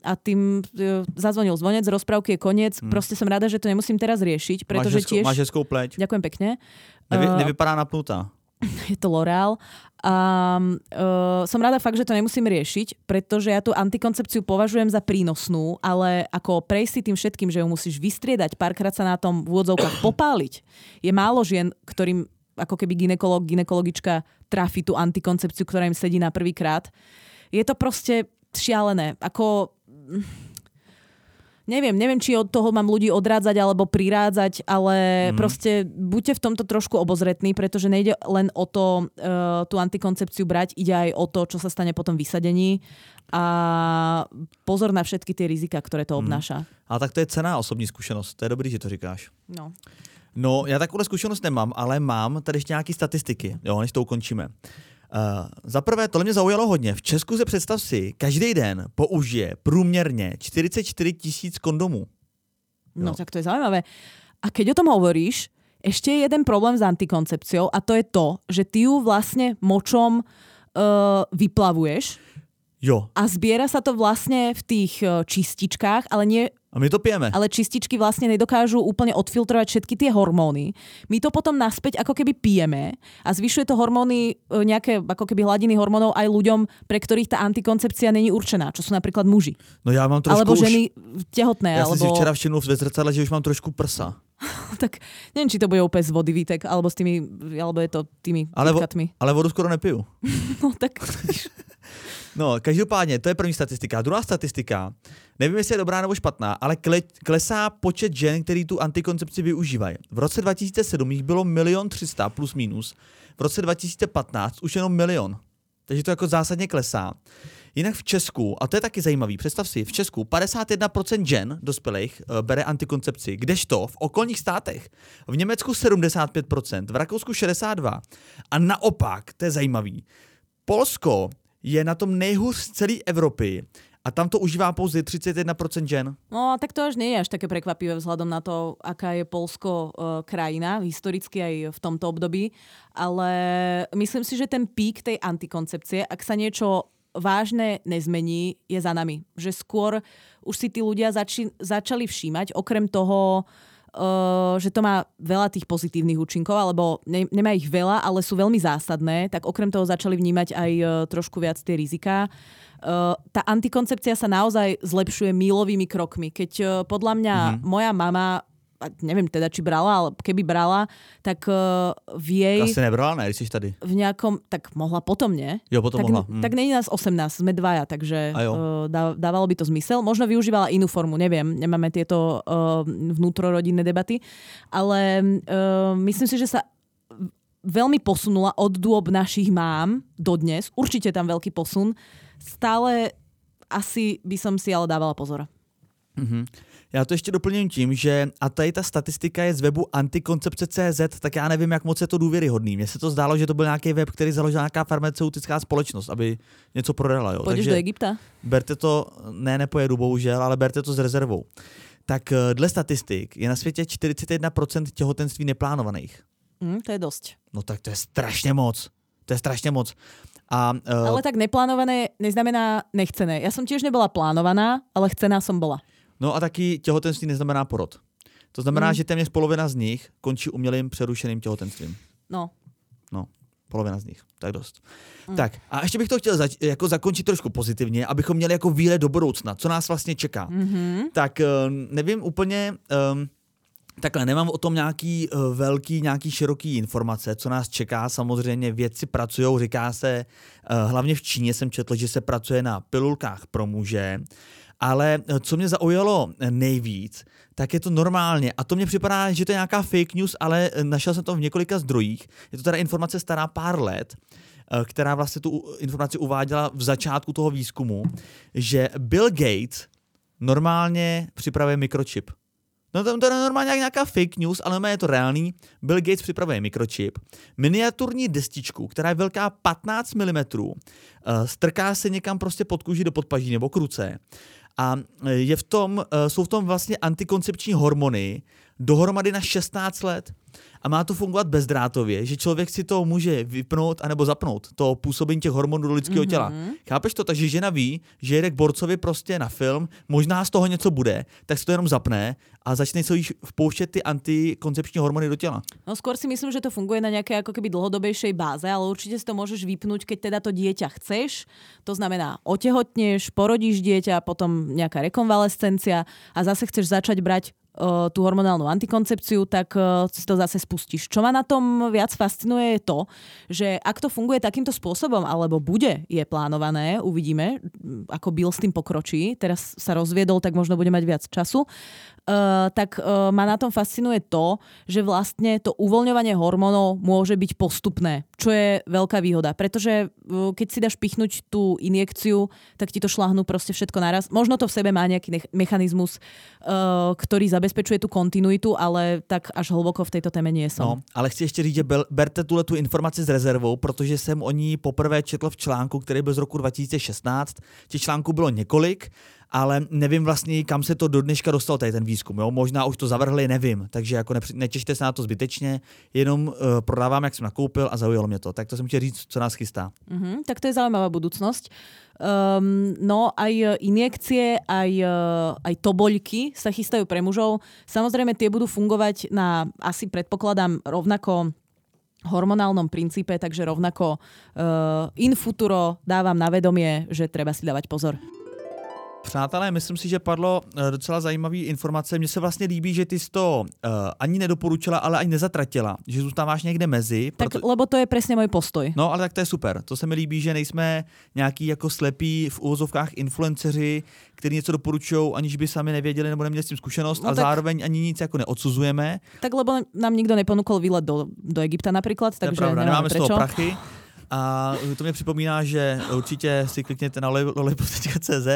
a tým uh, zazvonil zvonec, rozprávky je koniec. Hmm. Proste som rada, že to nemusím teraz riešiť, pretože máš tiež... Máš hezkou pleť. Ďakujem pekne. Nevy, nevypadá napnutá. je to L'Oreal. A uh, som rada fakt, že to nemusím riešiť, pretože ja tú antikoncepciu považujem za prínosnú, ale ako prejsť si tým všetkým, že ju musíš vystriedať, párkrát sa na tom v úvodzovkách popáliť. Je málo žien, ktorým ako keby ginekolog, ginekologička trafi tú antikoncepciu, ktorá im sedí na prvýkrát. Je to proste šialené. Ako neviem, neviem, či od toho mám ľudí odrádzať alebo prirádzať, ale mm. proste buďte v tomto trošku obozretní, pretože nejde len o to uh, tú antikoncepciu brať, ide aj o to, čo sa stane potom vysadení a pozor na všetky tie rizika, ktoré to mhm. obnáša. Mm. A tak to je cená osobní zkušenost, to je dobrý, že to říkáš. No. No, já takovou zkušenost nemám, ale mám tady ještě nějaké statistiky, jo, než to ukončíme. Uh, za prvé, tohle mě zaujalo hodně. V Česku se představ si, každý den použije průměrně 44 tisíc kondomů. No tak to je zaujímavé. A keď o tom hovoríš, ešte je jeden problém s antikoncepciou a to je to, že ty ju vlastne močom uh, vyplavuješ. Jo. A zbiera sa to vlastne v tých čističkách, ale nie a my to pijeme. Ale čističky vlastne nedokážu úplne odfiltrovať všetky tie hormóny. My to potom naspäť ako keby pijeme a zvyšuje to hormóny, e, nejaké ako keby hladiny hormónov aj ľuďom, pre ktorých tá antikoncepcia není určená, čo sú napríklad muži. No ja mám trošku Alebo ženy tehotné. Ja alebo... som si včera všimnul v zrcadle, že už mám trošku prsa. tak neviem, či to bude úplne z vody výtek, alebo s tými, alebo je to tými ale, vo, ale vodu skoro nepiju. no tak No, každopádně, to je první statistika. Druhá statistika, nevím, jestli je dobrá nebo špatná, ale klesá počet žen, který tu antikoncepci využívají. V roce 2007 jich bylo milion 300 plus minus, v roce 2015 už jenom milion. Takže to jako zásadně klesá. Jinak v Česku, a to je taky zajímavý, představ si, v Česku 51% žen dospělých uh, bere antikoncepci, kdežto v okolních státech, v Německu 75%, v Rakousku 62%. A naopak, to je zajímavý, Polsko je na tom nejhůř z celé Evropy a tam to užívá pouze 31% žen. No, tak to až nie je až také prekvapivé vzhľadom na to, aká je Polsko uh, krajina, historicky aj v tomto období. Ale myslím si, že ten pík tej antikoncepcie, ak sa niečo vážne nezmení, je za nami. Že skôr už si tí ľudia zači- začali všímať, okrem toho, že to má veľa tých pozitívnych účinkov, alebo ne, nemá ich veľa, ale sú veľmi zásadné, tak okrem toho začali vnímať aj uh, trošku viac tie riziká. Uh, tá antikoncepcia sa naozaj zlepšuje mílovými krokmi. Keď uh, podľa mňa mm-hmm. moja mama neviem teda, či brala, ale keby brala, tak uh, v jej... Asi nebrala, ne, si tady. V nejakom, tak mohla potom, nie? Jo, potom tak, mohla. Hm. Tak není nás 18, sme dvaja, takže uh, dá, dávalo by to zmysel. Možno využívala inú formu, neviem, nemáme tieto uh, vnútrorodinné debaty, ale uh, myslím si, že sa veľmi posunula od dôb našich mám do dnes. Určite tam veľký posun. Stále asi by som si ale dávala pozor. Mm-hmm. Já to ještě doplním tím, že a tady ta statistika je z webu antikoncepce.cz, tak já nevím, jak moc je to důvěryhodný. Mně se to zdálo, že to byl nějaký web, který založila nějaká farmaceutická společnost, aby něco prodala. Jo. Půjdeš do Egypta? Berte to, ne, nepojedu bohužel, ale berte to s rezervou. Tak eh, dle statistik je na světě 41% těhotenství neplánovaných. Mm, to je dosť. No tak to je strašně moc. To je strašně moc. A, uh, ale tak neplánované neznamená nechcené. Ja som tiež nebola plánovaná, ale chcená som bola. No a taky těhotenství neznamená porod. To znamená, mm. že téměř polovina z nich končí umělým přerušeným těhotenstvím. No. No, polovina z nich, tak dost. Mm. Tak a ještě bych to chtěl zač- jako zakončit trošku pozitivně, abychom měli jako výlet do budoucna, co nás vlastně čeká. Mm-hmm. Tak uh, nevím úplně, um, Takhle, nemám o tom nějaký uh, velký, nějaký široký informace, co nás čeká. Samozřejmě vědci pracují, říká se, uh, hlavně v Číně jsem četl, že se pracuje na pilulkách pro muže. Ale eh, co mě zaujalo eh, nejvíc, tak je to normálně. A to mně připadá, že to je nějaká fake news, ale eh, našel jsem to v několika zdrojích. Je to teda informace stará pár let, která vlastně tu informaci uváděla v začátku toho výzkumu, že Bill Gates normálně připravuje mikročip. No to, to je normálně nějaká fake news, ale je to reálný. Bill Gates připravuje mikročip, miniaturní destičku, která je velká 15 mm, strká se někam prostě pod kůži do podpaží nebo k ruce a je v tom, eh, jsou v tom vlastně antikoncepční hormony dohromady na 16 let. a má to fungovat bezdrátově, že člověk si to může vypnout anebo zapnout, to působení těch hormonů do lidského mm-hmm. těla. Chápeš to? Takže žena ví, že jede k borcovi prostě na film, možná z toho něco bude, tak si to jenom zapne a začne sa již ty antikoncepční hormony do těla. No skôr si myslím, že to funguje na nejakej ako keby dlhodobejšej báze, ale určite si to môžeš vypnúť, keď teda to dieťa chceš. To znamená, otehotneš, porodíš dieťa, potom nejaká rekonvalescencia a zase chceš začať brať tú hormonálnu antikoncepciu, tak si to zase spustíš. Čo ma na tom viac fascinuje je to, že ak to funguje takýmto spôsobom, alebo bude, je plánované, uvidíme, ako Bill s tým pokročí, teraz sa rozviedol, tak možno bude mať viac času, Uh, tak uh, ma na tom fascinuje to, že vlastne to uvoľňovanie hormónov môže byť postupné, čo je veľká výhoda, pretože uh, keď si dáš pichnúť tú injekciu, tak ti to šlahnú proste všetko naraz. Možno to v sebe má nejaký mechanizmus, ktorý zabezpečuje tú kontinuitu, ale tak až hlboko v tejto téme nie som. No, ale chci ještě říct, že berte tuhle tu informaci s rezervou, protože jsem o ní poprvé četl v článku, který byl z roku 2016. Těch článků bylo několik ale nevím vlastně, kam se to do dneška dostalo, tady ten výzkum. Jo? Možná už to zavrhli, nevím. Takže jako nečešte se na to zbytečně, jenom uh, prodávám, jak jsem nakoupil a zaujalo mě to. Tak to jsem chtěl říct, co nás chystá. Mm-hmm, tak to je zaujímavá budúcnosť. Um, no aj injekcie, aj, uh, aj toboľky sa chystajú pre mužov. Samozrejme tie budú fungovať na, asi predpokladám, rovnako hormonálnom princípe, takže rovnako uh, in futuro dávam na vedomie, že treba si dávať pozor. Přátelé, myslím si, že padlo eh, docela zajímavé informace. Mně se vlastně líbí, že ty jsi to uh, ani nedoporučila, ale ani nezatratila. Že zůstáváš někde mezi. Tak, proto... lebo to je přesně můj postoj. No, ale tak to je super. To se mi líbí, že nejsme nějaký jako slepí v úvozovkách influenceři, kteří něco doporučují, aniž by sami nevěděli nebo neměli s tím zkušenost, no a tak... zároveň ani nic jako neodsuzujeme. Tak lebo nám nikdo neponúkol výlet do, do Egypta například, takže nemáme prečo. z toho prachy. A to mě připomíná, že určitě si klikněte na lollipop.cz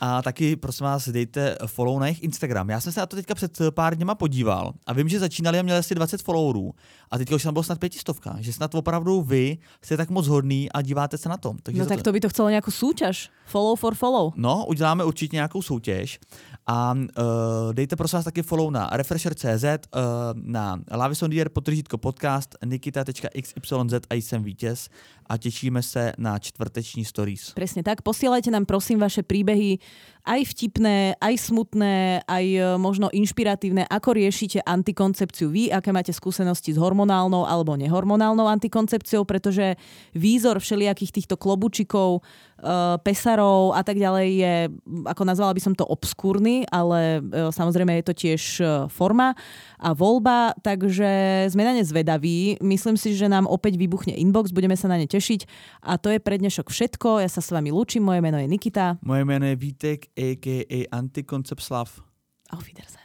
a taky prosím vás dejte follow na jejich Instagram. Já jsem se na to teďka před pár dněma podíval a vím, že začínali a měli asi 20 followerů a teďka už tam bylo snad pětistovka, že snad opravdu vy jste tak moc hodný a díváte se na to. Takže no tak to... to by to chcelo nějakou soutěž. Follow for follow. No, uděláme určitě nějakou soutěž a uh, dejte prosím vás taky follow na refresher.cz, uh, na Lavisondier, potržítko podcast, nikita.xyz a jsem vítěz a tešíme sa na čtvrteční stories. Presne tak. Posielajte nám prosím vaše príbehy, aj vtipné, aj smutné, aj e, možno inšpiratívne, ako riešite antikoncepciu vy, aké máte skúsenosti s hormonálnou alebo nehormonálnou antikoncepciou, pretože výzor všelijakých týchto klobučikov, pesarov a tak ďalej je, ako nazvala by som to, obskúrny, ale e, samozrejme je to tiež forma a voľba, takže sme na ne zvedaví. Myslím si, že nám opäť vybuchne inbox, budeme sa na ne tešiť. A to je pre dnešok všetko. Ja sa s vami lúčim, moje meno je Nikita. Moje meno je Vítek, a.k.a. Antikoncept Slav. Auf Wiedersehen.